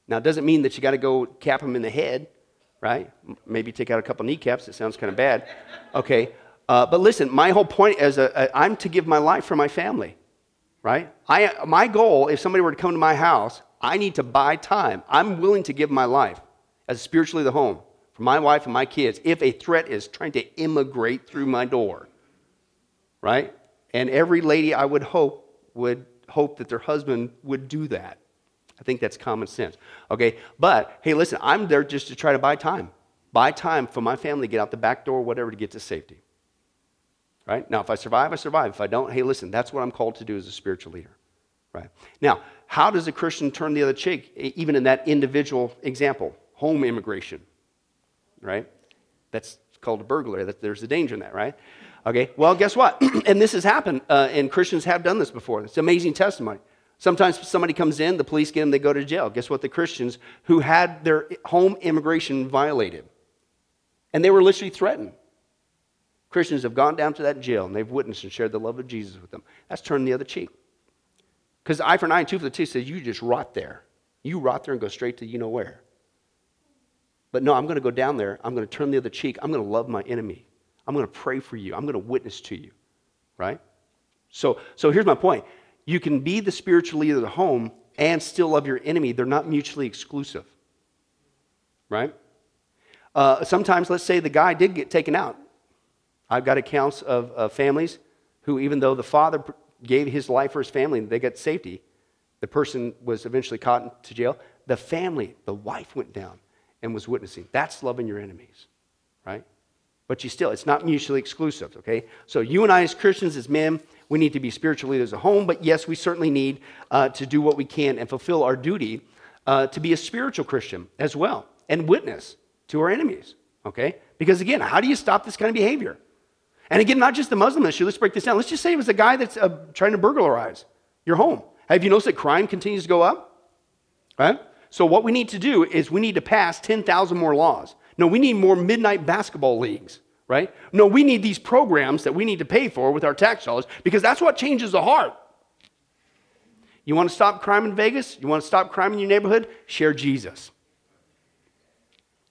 Now, it doesn't mean that you got to go cap them in the head, right? Maybe take out a couple kneecaps. It sounds kind of bad. Okay. Uh, but listen, my whole point is uh, uh, I'm to give my life for my family, right? I, my goal, if somebody were to come to my house, I need to buy time. I'm willing to give my life as spiritually the home for my wife and my kids if a threat is trying to immigrate through my door, right? And every lady I would hope would hope that their husband would do that. I think that's common sense. Okay, but hey, listen, I'm there just to try to buy time. Buy time for my family to get out the back door, whatever, to get to safety. Right? Now, if I survive, I survive. If I don't, hey, listen, that's what I'm called to do as a spiritual leader. Right? Now, how does a Christian turn the other cheek, even in that individual example? Home immigration. Right? That's called a burglary. That, there's a danger in that, right? Okay, well, guess what? and this has happened, uh, and Christians have done this before. It's amazing testimony. Sometimes somebody comes in, the police get them, they go to jail. Guess what? The Christians who had their home immigration violated, and they were literally threatened. Christians have gone down to that jail and they've witnessed and shared the love of Jesus with them. That's turning the other cheek. Because eye for an eye and tooth for the tooth says you just rot there. You rot there and go straight to you know where. But no, I'm going to go down there. I'm going to turn the other cheek. I'm going to love my enemy. I'm going to pray for you. I'm going to witness to you. Right? So, so here's my point. You can be the spiritual leader of the home and still love your enemy. They're not mutually exclusive. Right? Uh, sometimes, let's say the guy did get taken out. I've got accounts of, of families who, even though the father gave his life for his family and they got safety, the person was eventually caught into jail. The family, the wife went down and was witnessing. That's loving your enemies. right? But you still, it's not mutually exclusive, okay? So you and I, as Christians, as men, we need to be spiritual leaders at home, but yes, we certainly need uh, to do what we can and fulfill our duty uh, to be a spiritual Christian as well and witness to our enemies, okay? Because again, how do you stop this kind of behavior? And again, not just the Muslim issue. Let's break this down. Let's just say it was a guy that's uh, trying to burglarize your home. Have you noticed that crime continues to go up? Right? So what we need to do is we need to pass 10,000 more laws. No, we need more midnight basketball leagues, right? No, we need these programs that we need to pay for with our tax dollars because that's what changes the heart. You want to stop crime in Vegas? You want to stop crime in your neighborhood? Share Jesus.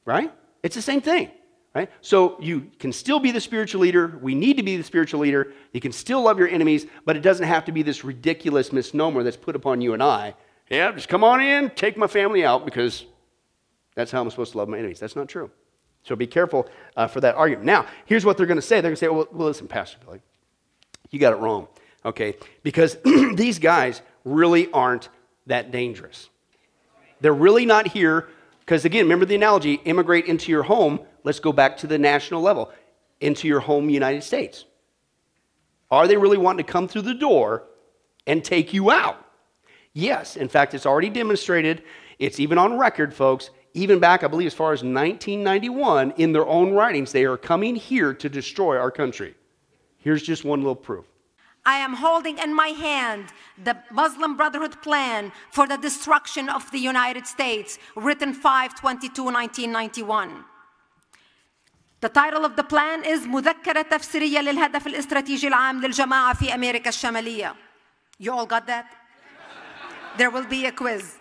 Right? It's the same thing. Right? So you can still be the spiritual leader. We need to be the spiritual leader. You can still love your enemies, but it doesn't have to be this ridiculous misnomer that's put upon you and I. Yeah, just come on in, take my family out because that's how I'm supposed to love my enemies. That's not true. So be careful uh, for that argument. Now, here's what they're going to say. They're going to say, well, well, listen, Pastor Billy, you got it wrong. Okay? Because these guys really aren't that dangerous. They're really not here because, again, remember the analogy immigrate into your home. Let's go back to the national level into your home, United States. Are they really wanting to come through the door and take you out? Yes. In fact, it's already demonstrated. It's even on record, folks Even back, I believe, as far as 1991, in their own writings, they are coming here to destroy our country. Here's just one little proof. I am holding in my hand the Muslim Brotherhood plan for the destruction of the United States, written 522 1991. The title of the plan is مذكرة تفسيرية للهدف الاستراتيجي العام للجماعة في أمريكا الشمالية. You all got that? There will be a quiz.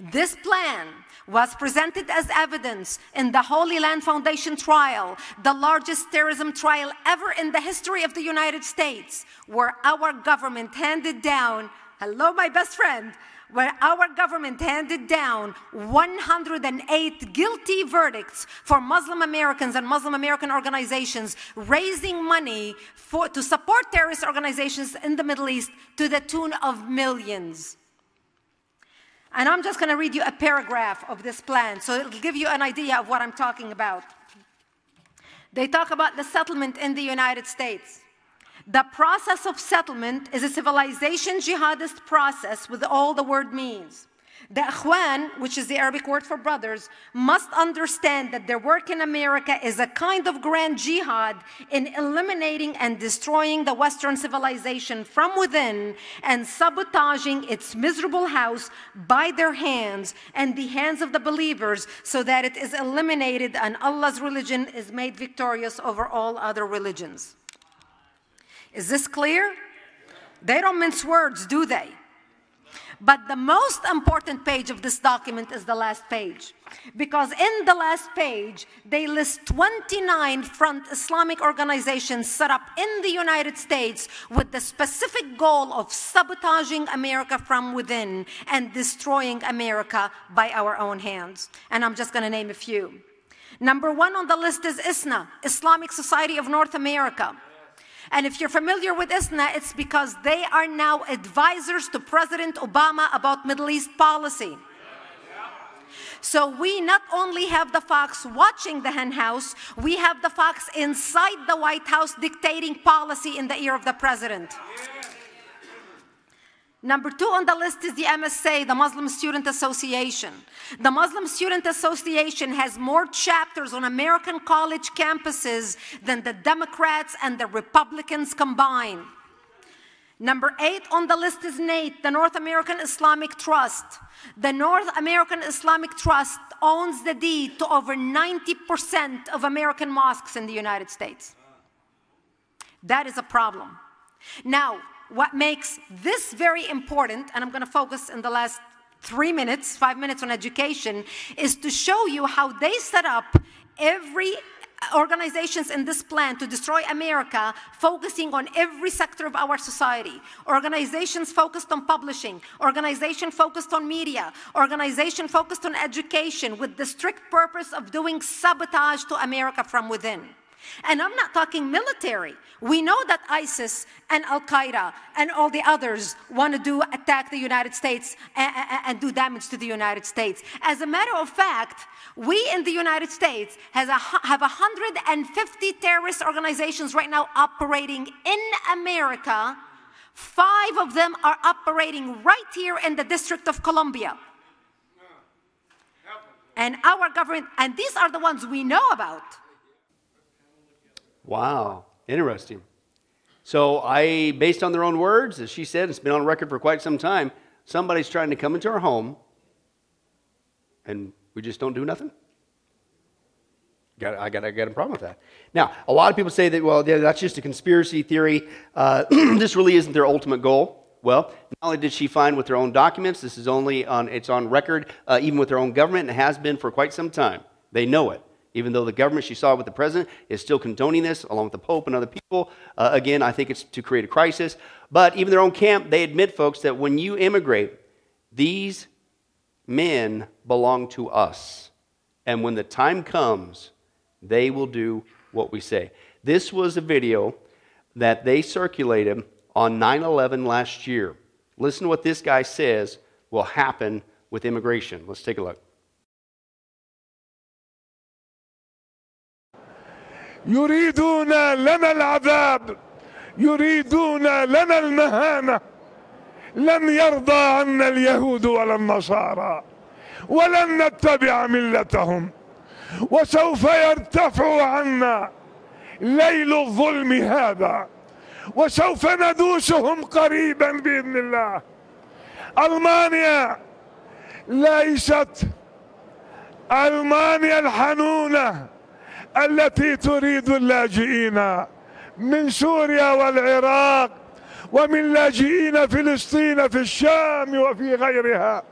This plan was presented as evidence in the Holy Land Foundation trial, the largest terrorism trial ever in the history of the United States, where our government handed down, hello, my best friend, where our government handed down 108 guilty verdicts for Muslim Americans and Muslim American organizations raising money for, to support terrorist organizations in the Middle East to the tune of millions. And I'm just going to read you a paragraph of this plan so it'll give you an idea of what I'm talking about. They talk about the settlement in the United States. The process of settlement is a civilization jihadist process with all the word means. The Ikhwan, which is the Arabic word for brothers, must understand that their work in America is a kind of grand jihad in eliminating and destroying the Western civilization from within and sabotaging its miserable house by their hands and the hands of the believers so that it is eliminated and Allah's religion is made victorious over all other religions. Is this clear? They don't mince words, do they? But the most important page of this document is the last page. Because in the last page, they list 29 front Islamic organizations set up in the United States with the specific goal of sabotaging America from within and destroying America by our own hands. And I'm just going to name a few. Number one on the list is ISNA, Islamic Society of North America. And if you're familiar with ISNA, it's because they are now advisors to President Obama about Middle East policy. So we not only have the Fox watching the hen house, we have the Fox inside the White House dictating policy in the ear of the president. Number two on the list is the MSA, the Muslim Student Association. The Muslim Student Association has more chapters on American college campuses than the Democrats and the Republicans combined. Number eight on the list is NAIT, the North American Islamic Trust. The North American Islamic Trust owns the deed to over 90% of American mosques in the United States. That is a problem. Now, what makes this very important, and I'm going to focus in the last three minutes, five minutes on education, is to show you how they set up every uh, organizations in this plan to destroy America, focusing on every sector of our society. Organizations focused on publishing, organization focused on media, organization focused on education with the strict purpose of doing sabotage to America from within. And I'm not talking military. We know that ISIS and Al Qaeda and all the others want to do attack the United States and, and, do damage to the United States. As a matter of fact, we in the United States has a, have 150 terrorist organizations right now operating in America. Five of them are operating right here in the District of Columbia. And our government, and these are the ones we know about. Wow, interesting. So I, based on their own words, as she said, it's been on record for quite some time. Somebody's trying to come into our home, and we just don't do nothing. Got, I got, I got a problem with that. Now, a lot of people say that, well, yeah, that's just a conspiracy theory. Uh, this really isn't their ultimate goal. Well, not only did she find with her own documents, this is only on, it's on record, uh, even with their own government, and it has been for quite some time. They know it. Even though the government she saw with the president is still condoning this, along with the Pope and other people. Uh, again, I think it's to create a crisis. But even their own camp, they admit, folks, that when you immigrate, these men belong to us. And when the time comes, they will do what we say. This was a video that they circulated on 9 11 last year. Listen to what this guy says will happen with immigration. Let's take a look. يريدون لنا العذاب يريدون لنا المهانة. لن يرضى عنا اليهود ولا النصارى ولن نتبع ملتهم. وسوف يرتفع عنا ليل الظلم هذا وسوف ندوسهم قريبا بإذن الله. ألمانيا ليست ألمانيا الحنونة. التي تريد اللاجئين من سوريا والعراق ومن لاجئين فلسطين في الشام وفي غيرها.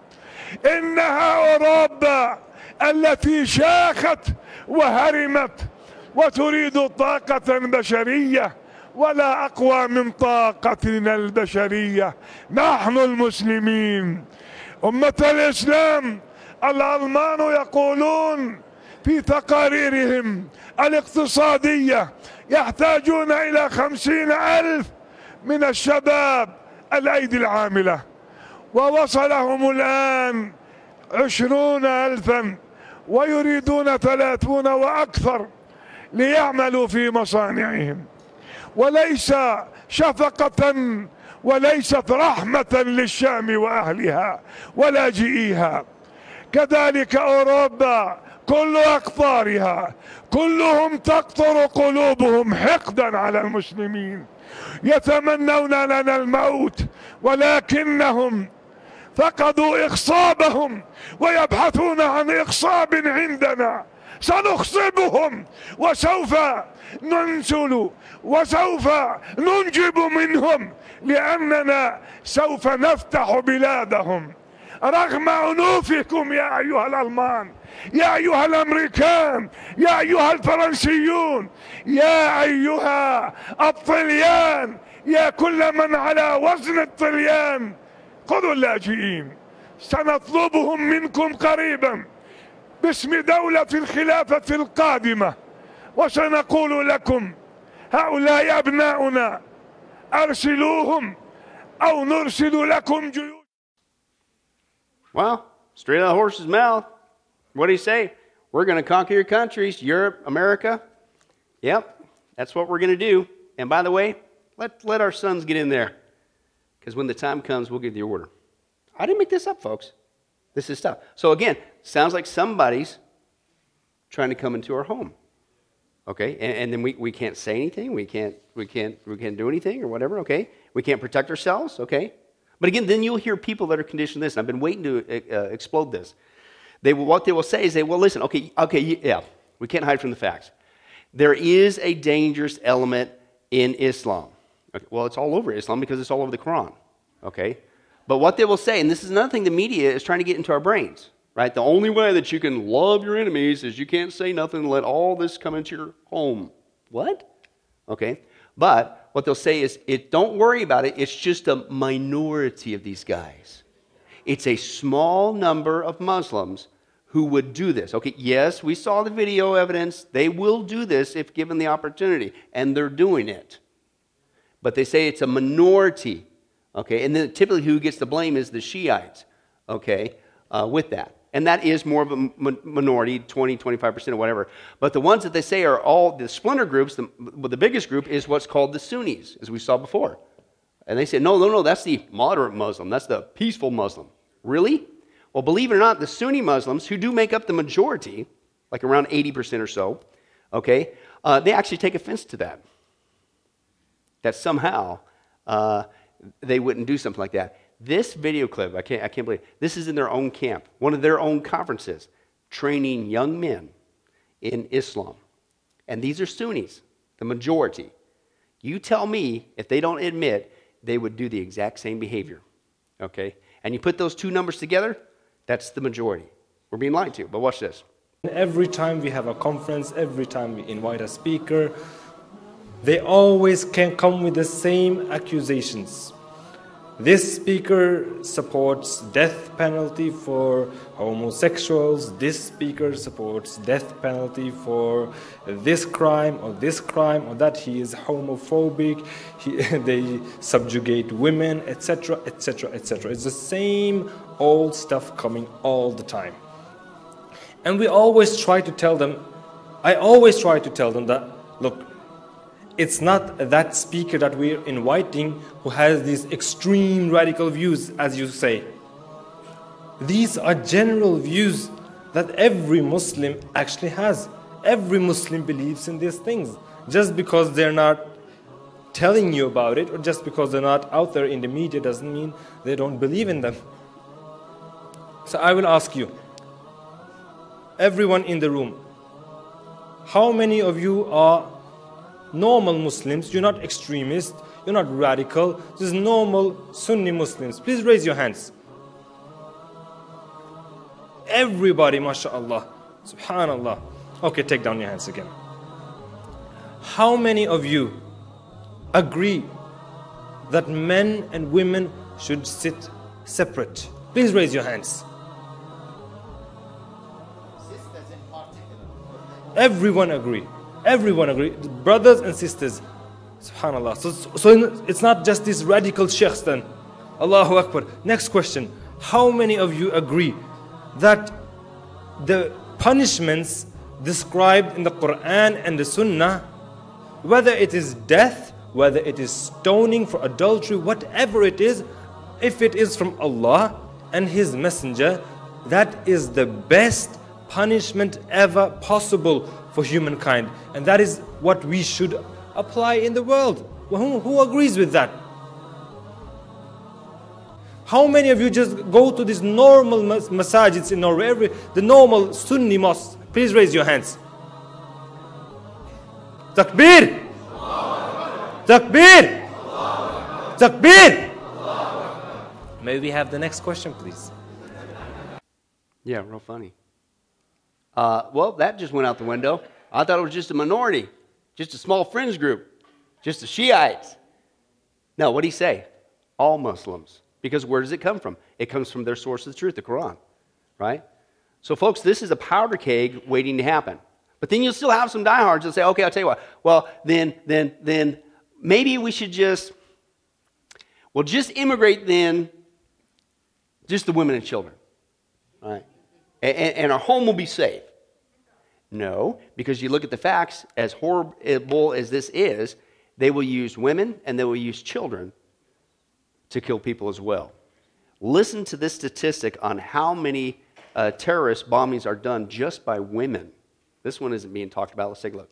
إنها أوروبا التي شاخت وهرمت وتريد طاقة بشرية ولا أقوى من طاقتنا البشرية. نحن المسلمين. أمة الإسلام الألمان يقولون في تقاريرهم الاقتصادية يحتاجون إلى خمسين ألف من الشباب الأيدي العاملة. ووصلهم الآن عشرون الفا ويريدون ثلاثون وأكثر ليعملوا في مصانعهم. وليس شفقة وليست رحمة للشام وأهلها ولاجئيها كذلك أوروبا كل أقطارها كلهم تقطر قلوبهم حقدا على المسلمين. يتمنون لنا الموت ولكنهم فقدوا إخصابهم ويبحثون عن إخصاب عندنا. سنخصبهم وسوف ننزل وسوف ننجب منهم لأننا سوف نفتح بلادهم. رغم أنوفكم يا أيها الألمان يا أيها الأمريكان يا أيها الفرنسيون يا أيها الطليان يا كل من على وزن الطليان. خذوا اللاجئين سنطلبهم منكم قريبا باسم دولة الخلافة القادمة. وسنقول لكم هؤلاء أبناؤنا أرسلوهم أو نرسل لكم جيوش. Well, straight out of the horse's mouth. What do you say? We're going to conquer your countries, Europe, America. Yep, that's what we're going to do. And by the way, let, let our sons get in there. Because when the time comes, we'll give the order. I didn't make this up, folks. This is stuff. So again, sounds like somebody's trying to come into our home. Okay, and, and, then we, we can't say anything, we can't, we, can't, we can't do anything or whatever, okay? We can't protect ourselves, okay? But again, then you'll hear people that are conditioned this, and I've been waiting to uh, explode this. They will, what they will say is, they, well, listen, okay, okay, yeah, we can't hide from the facts. There is a dangerous element in Islam. Okay, well, it's all over Islam because it's all over the Quran, okay? But what they will say, and this is another thing the media is trying to get into our brains right? The only way that you can love your enemies is you can't say nothing and let all this come into your home. What? Okay. But what they'll say is, it, don't worry about it. It's just a minority of these guys. It's a small number of Muslims who would do this. Okay, yes, we saw the video evidence. They will do this if given the opportunity, and they're doing it. But they say it's a minority. Okay, and then typically who gets the blame is the Shiites. Okay, uh, with that. And that is more of a minority, 20, 25% or whatever. But the ones that they say are all the splinter groups, the, the biggest group is what's called the Sunnis, as we saw before. And they say, no, no, no, that's the moderate Muslim. That's the peaceful Muslim. Really? Well, believe it or not, the Sunni Muslims, who do make up the majority, like around 80% or so, okay, uh, they actually take offense to that. That somehow uh, they wouldn't do something like that. This video clip, I can't, I can't believe, this is in their own camp, one of their own conferences, training young men in Islam. And these are Sunnis, the majority. You tell me if they don't admit they would do the exact same behavior. Okay? And you put those two numbers together, that's the majority. We're being lied to, but watch this. Every time we have a conference, every time we invite a speaker, they always can come with the same accusations. This speaker supports death penalty for homosexuals. This speaker supports death penalty for this crime or this crime or that he is homophobic. He, they subjugate women, etc., etc., etc. It's the same old stuff coming all the time. And we always try to tell them, I always try to tell them that, look, it's not that speaker that we're inviting who has these extreme radical views, as you say. These are general views that every Muslim actually has. Every Muslim believes in these things. Just because they're not telling you about it, or just because they're not out there in the media, doesn't mean they don't believe in them. So I will ask you, everyone in the room, how many of you are normal Muslims, you're not extremists, you're not radical, just normal Sunni Muslims. Please raise your hands. Everybody, mashallah. Subhanallah. Okay, take down your hands again. How many of you agree that men and women should sit separate? Please raise your hands. Everyone agree. Everyone agree. Brothers and sisters. Subhanallah. So, so it's not just these radical sheikhs then. Allahu Akbar. Next question. How many of you agree that the punishments described in the Quran and the Sunnah, whether it is death, whether it is stoning for adultery, whatever it is, if it is from Allah and His Messenger, that is the best punishment ever possible for humankind. And that is what we should apply in the world. Who, who agrees with that? How many of you just go to these normal mas masajids in Norway, every, the normal Sunni mosques? Please raise your hands. Takbir! Takbir! Takbir! May we have the next question, please? Yeah, real funny. Uh, well, that just went out the window. I thought it was just a minority, just a small fringe group, just the Shiites. No, what did he say? All Muslims. Because where does it come from? It comes from their source of the truth, the Quran, right? So, folks, this is a powder keg waiting to happen. But then you'll still have some diehards that say, okay, I'll tell you what. Well, then, then, then maybe we should just, well, just immigrate then, just the women and children, right? And, our home will be safe. No, because you look at the facts, as horrible as this is, they will use women and they will use children to kill people as well. Listen to this statistic on how many uh, terrorist bombings are done just by women. This one isn't being talked about. Let's take a look.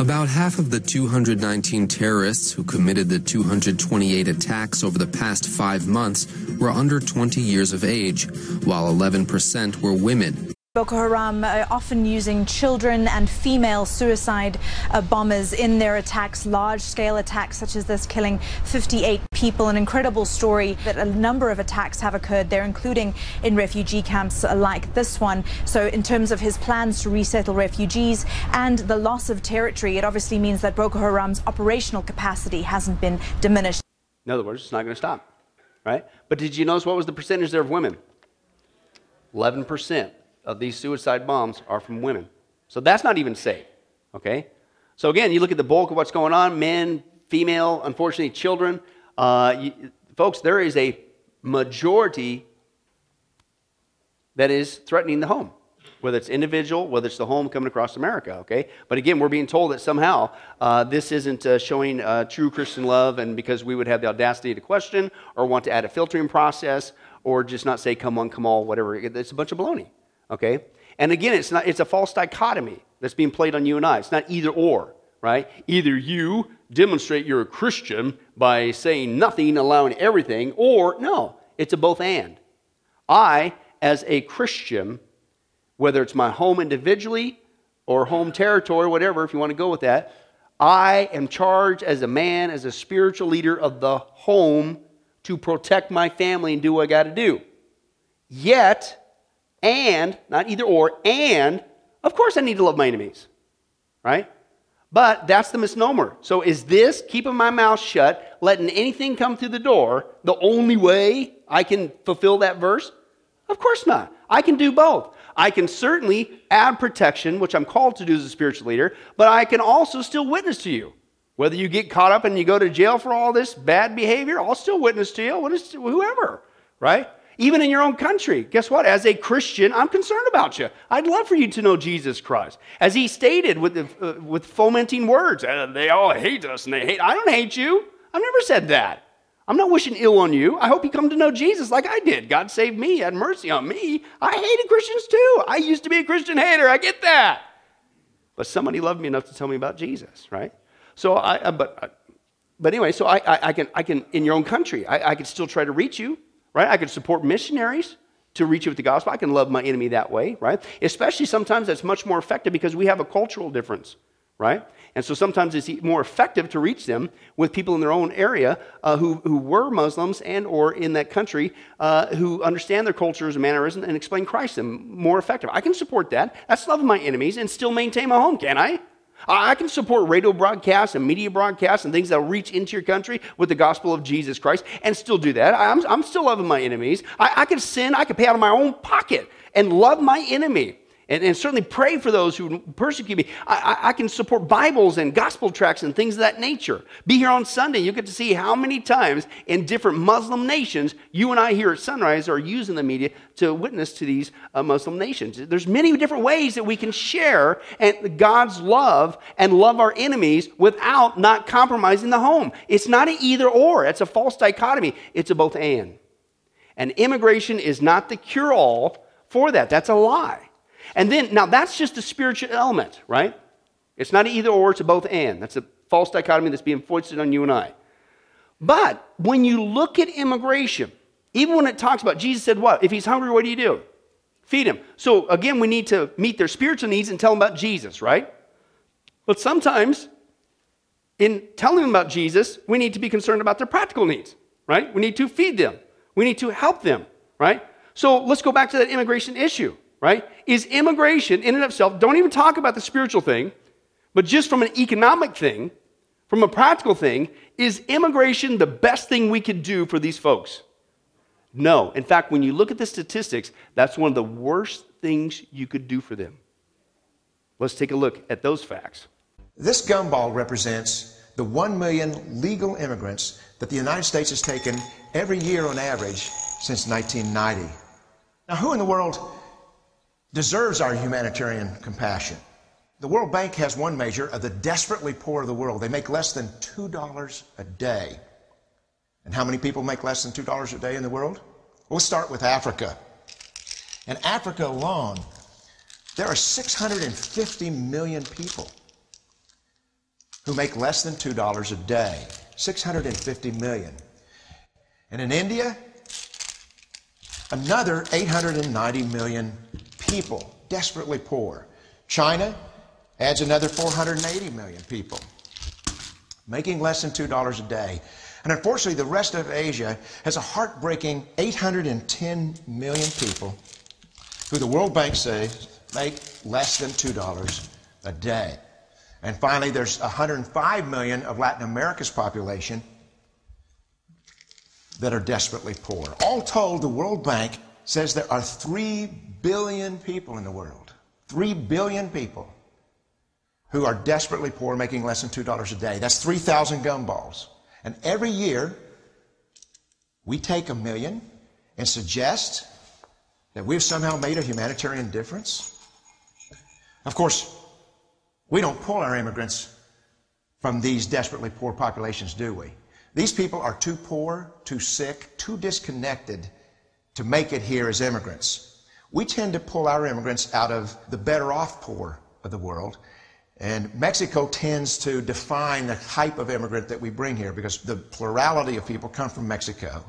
About half of the 219 terrorists who committed the 228 attacks over the past five months were under 20 years of age, while 11% were women. Boko Haram uh, often using children and female suicide uh, bombers in their attacks, large scale attacks such as this, killing 58 people. An incredible story that a number of attacks have occurred there, including in refugee camps like this one. So, in terms of his plans to resettle refugees and the loss of territory, it obviously means that Boko Haram's operational capacity hasn't been diminished. In other words, it's not going to stop, right? But did you notice what was the percentage there of women? 11% of these suicide bombs are from women. So that's not even safe, okay? So again, you look at the bulk of what's going on men, female, unfortunately, children. Uh, you, folks, there is a majority that is threatening the home, whether it's individual, whether it's the home coming across America, okay? But again, we're being told that somehow uh, this isn't uh, showing uh, true Christian love, and because we would have the audacity to question or want to add a filtering process or just not say, come on, come all, whatever. It's a bunch of baloney, okay? And again, it's, not, it's a false dichotomy that's being played on you and I. It's not either or, right? Either you demonstrate you're a Christian by saying nothing, allowing everything, or no, it's a both and. I, as a Christian, whether it's my home individually or home territory, whatever, if you want to go with that, I am charged as a man, as a spiritual leader of the home to protect my family and do what I got to do. Yet, and, not either or, and, of course I need to love my enemies, right? But that's the misnomer. So is this keeping my mouth shut, letting anything come through the door, the only way I can fulfill that verse? Of course not. I can do both. I can certainly add protection, which I'm called to do as a spiritual leader, but I can also still witness to you. Whether you get caught up and you go to jail for all this bad behavior, I'll still witness to you, whoever, right? Even in your own country. Guess what? As a Christian, I'm concerned about you. I'd love for you to know Jesus Christ. As he stated with, uh, with fomenting words, uh, they all hate us and they hate. I don't hate you. I've never said that. I'm not wishing ill on you. I hope you come to know Jesus like I did. God saved me, had mercy on me. I hated Christians too. I used to be a Christian hater. I get that. But somebody loved me enough to tell me about Jesus, right? So I, but, uh, but anyway, so I, I, I, can, I can, in your own country, I, I can still try to reach you right? I can support missionaries to reach you with the gospel. I can love my enemy that way, right? Especially sometimes that's much more effective because we have a cultural difference, right? And so sometimes it's more effective to reach them with people in their own area uh, who, who were Muslims and or in that country uh, who understand their cultures and mannerisms and explain Christ to them more effective. I can support that. That's loving my enemies and still maintain my home, can I? I can support radio broadcasts and media broadcasts and things that reach into your country with the gospel of Jesus Christ and still do that. I'm, I'm still loving my enemies. I, I can sin, I can pay out of my own pocket and love my enemy and, and certainly pray for those who persecute me. I, I, I, can support Bibles and gospel tracts and things of that nature. Be here on Sunday. You get to see how many times in different Muslim nations you and I here at Sunrise are using the media to witness to these uh, Muslim nations. There's many different ways that we can share and God's love and love our enemies without not compromising the home. It's not an either or. It's a false dichotomy. It's a both and. And immigration is not the cure all for that. That's a lie. And then, now that's just the spiritual element, right? It's not either or, it's a both and. That's a false dichotomy that's being foisted on you and I. But when you look at immigration, even when it talks about Jesus said what? If he's hungry, what do you do? Feed him. So again, we need to meet their spiritual needs and tell them about Jesus, right? But sometimes in telling them about Jesus, we need to be concerned about their practical needs, right? We need to feed them. We need to help them, right? So let's go back to that immigration issue right? Is immigration in and of itself, don't even talk about the spiritual thing, but just from an economic thing, from a practical thing, is immigration the best thing we could do for these folks? No. In fact, when you look at the statistics, that's one of the worst things you could do for them. Let's take a look at those facts. This gumball represents the 1 million legal immigrants that the United States has taken every year on average since 1990. Now, who in the world deserves our humanitarian compassion. The World Bank has one measure of the desperately poor of the world. They make less than $2 a day. And how many people make less than $2 a day in the world? We'll start with Africa. In Africa alone, there are 650 million people who make less than $2 a day. 650 million. And in India, another 890 million people, desperately poor. China adds another 480 million people, making less than $2 a day. And unfortunately, the rest of Asia has a heartbreaking 810 million people who the World Bank says make less than $2 a day. And finally, there's 105 million of Latin America's population that are desperately poor. All told, the World Bank says there are 3 billion people in the world. 3 billion people who are desperately poor, making less than $2 a day. That's 3,000 gumballs. And every year, we take a million and suggest that we've somehow made a humanitarian difference. Of course, we don't pull our immigrants from these desperately poor populations, do we? These people are too poor, too sick, too disconnected to make it here as immigrants. We tend to pull our immigrants out of the better off poor of the world. And Mexico tends to define the type of immigrant that we bring here because the plurality of people come from Mexico.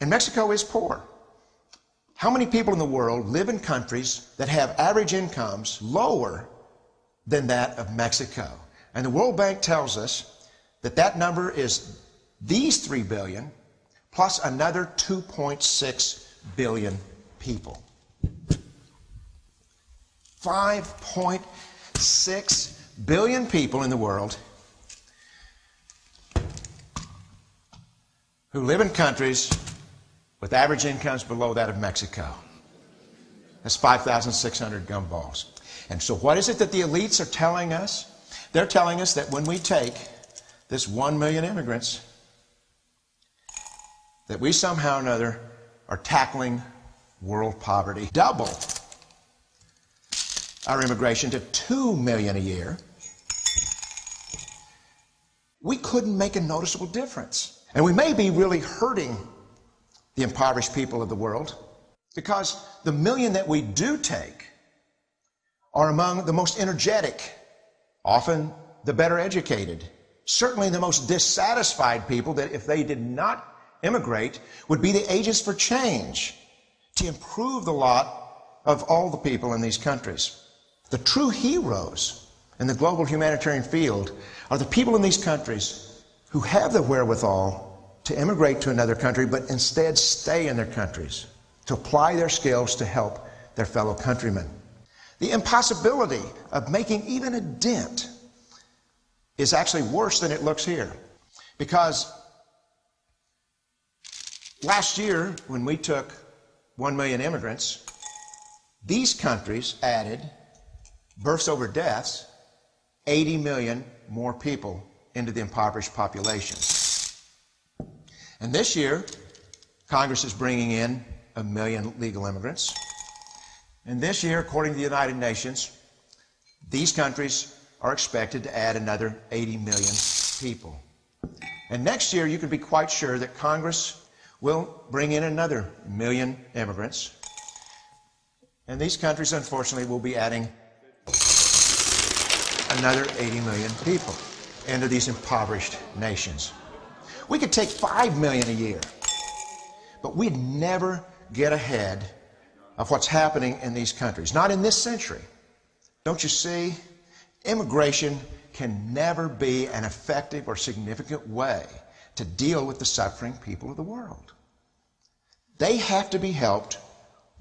And Mexico is poor. How many people in the world live in countries that have average incomes lower than that of Mexico? And the World Bank tells us that that number is these 3 billion plus another 2.6 billion people. 5.6 billion people in the world who live in countries with average incomes below that of Mexico. That's 5,600 gumballs. And so, what is it that the elites are telling us? They're telling us that when we take this 1 million immigrants, that we somehow or another are tackling world poverty. Double our immigration to 2 million a year. We couldn't make a noticeable difference. And we may be really hurting the impoverished people of the world because the million that we do take are among the most energetic, often the better educated, certainly the most dissatisfied people that if they did not immigrate would be the agents for change to improve the lot of all the people in these countries. The true heroes in the global humanitarian field are the people in these countries who have the wherewithal to immigrate to another country, but instead stay in their countries to apply their skills to help their fellow countrymen. The impossibility of making even a dent is actually worse than it looks here. Because last year, when we took 1 million immigrants, these countries added births over deaths 80 million more people into the impoverished population. And this year, Congress is bringing in a million legal immigrants. And this year, according to the United Nations, these countries are expected to add another 80 million people. And next year, you can be quite sure that Congress will bring in another million immigrants. And these countries, unfortunately, will be adding another 80 million people into these impoverished nations. We could take 5 million a year, but we'd never get ahead of what's happening in these countries. Not in this century. Don't you see? Immigration can never be an effective or significant way to deal with the suffering people of the world. They have to be helped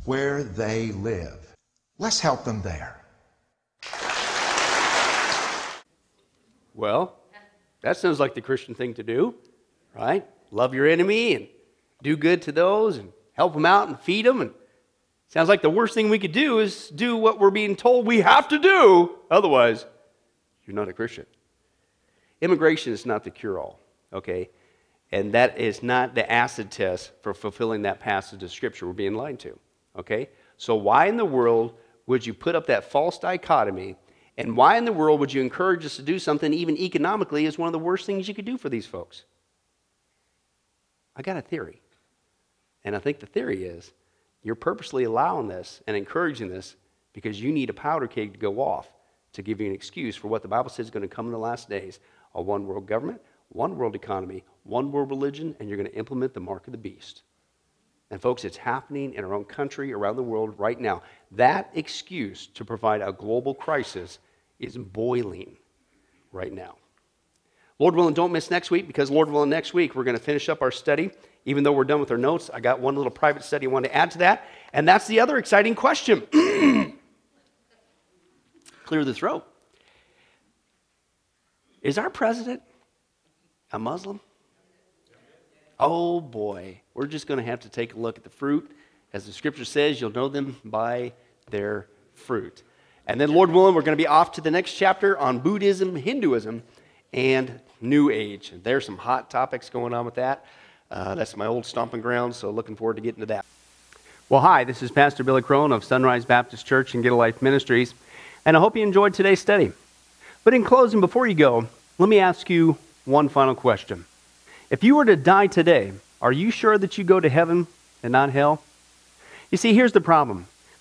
where they live. Let's help them there. Well, that sounds like the Christian thing to do right? Love your enemy and do good to those and help them out and feed them. And sounds like the worst thing we could do is do what we're being told we have to do. Otherwise, you're not a Christian. Immigration is not the cure all, okay? And that is not the acid test for fulfilling that passage of Scripture we're being lied to, okay? So, why in the world would you put up that false dichotomy? And why in the world would you encourage us to do something, even economically, is one of the worst things you could do for these folks? I got a theory. And I think the theory is you're purposely allowing this and encouraging this because you need a powder keg to go off to give you an excuse for what the Bible says is going to come in the last days a one world government, one world economy, one world religion, and you're going to implement the mark of the beast. And, folks, it's happening in our own country, around the world right now. That excuse to provide a global crisis is boiling right now. Lord willing, don't miss next week because, Lord willing, next week we're going to finish up our study. Even though we're done with our notes, I got one little private study I want to add to that. And that's the other exciting question Clear the throat. Is our president a Muslim? Oh boy, we're just going to have to take a look at the fruit As the scripture says, you'll know them by their fruit. And then, Lord willing, we're going to be off to the next chapter on Buddhism, Hinduism, and New Age. There's some hot topics going on with that. Uh, that's my old stomping ground, so looking forward to getting to that. Well, hi, this is Pastor Billy Crone of Sunrise Baptist Church and Get a Life Ministries, and I hope you enjoyed today's study. But in closing, before you go, let me ask you one final question. If you were to die today, are you sure that you go to heaven and not hell? You see, here's the problem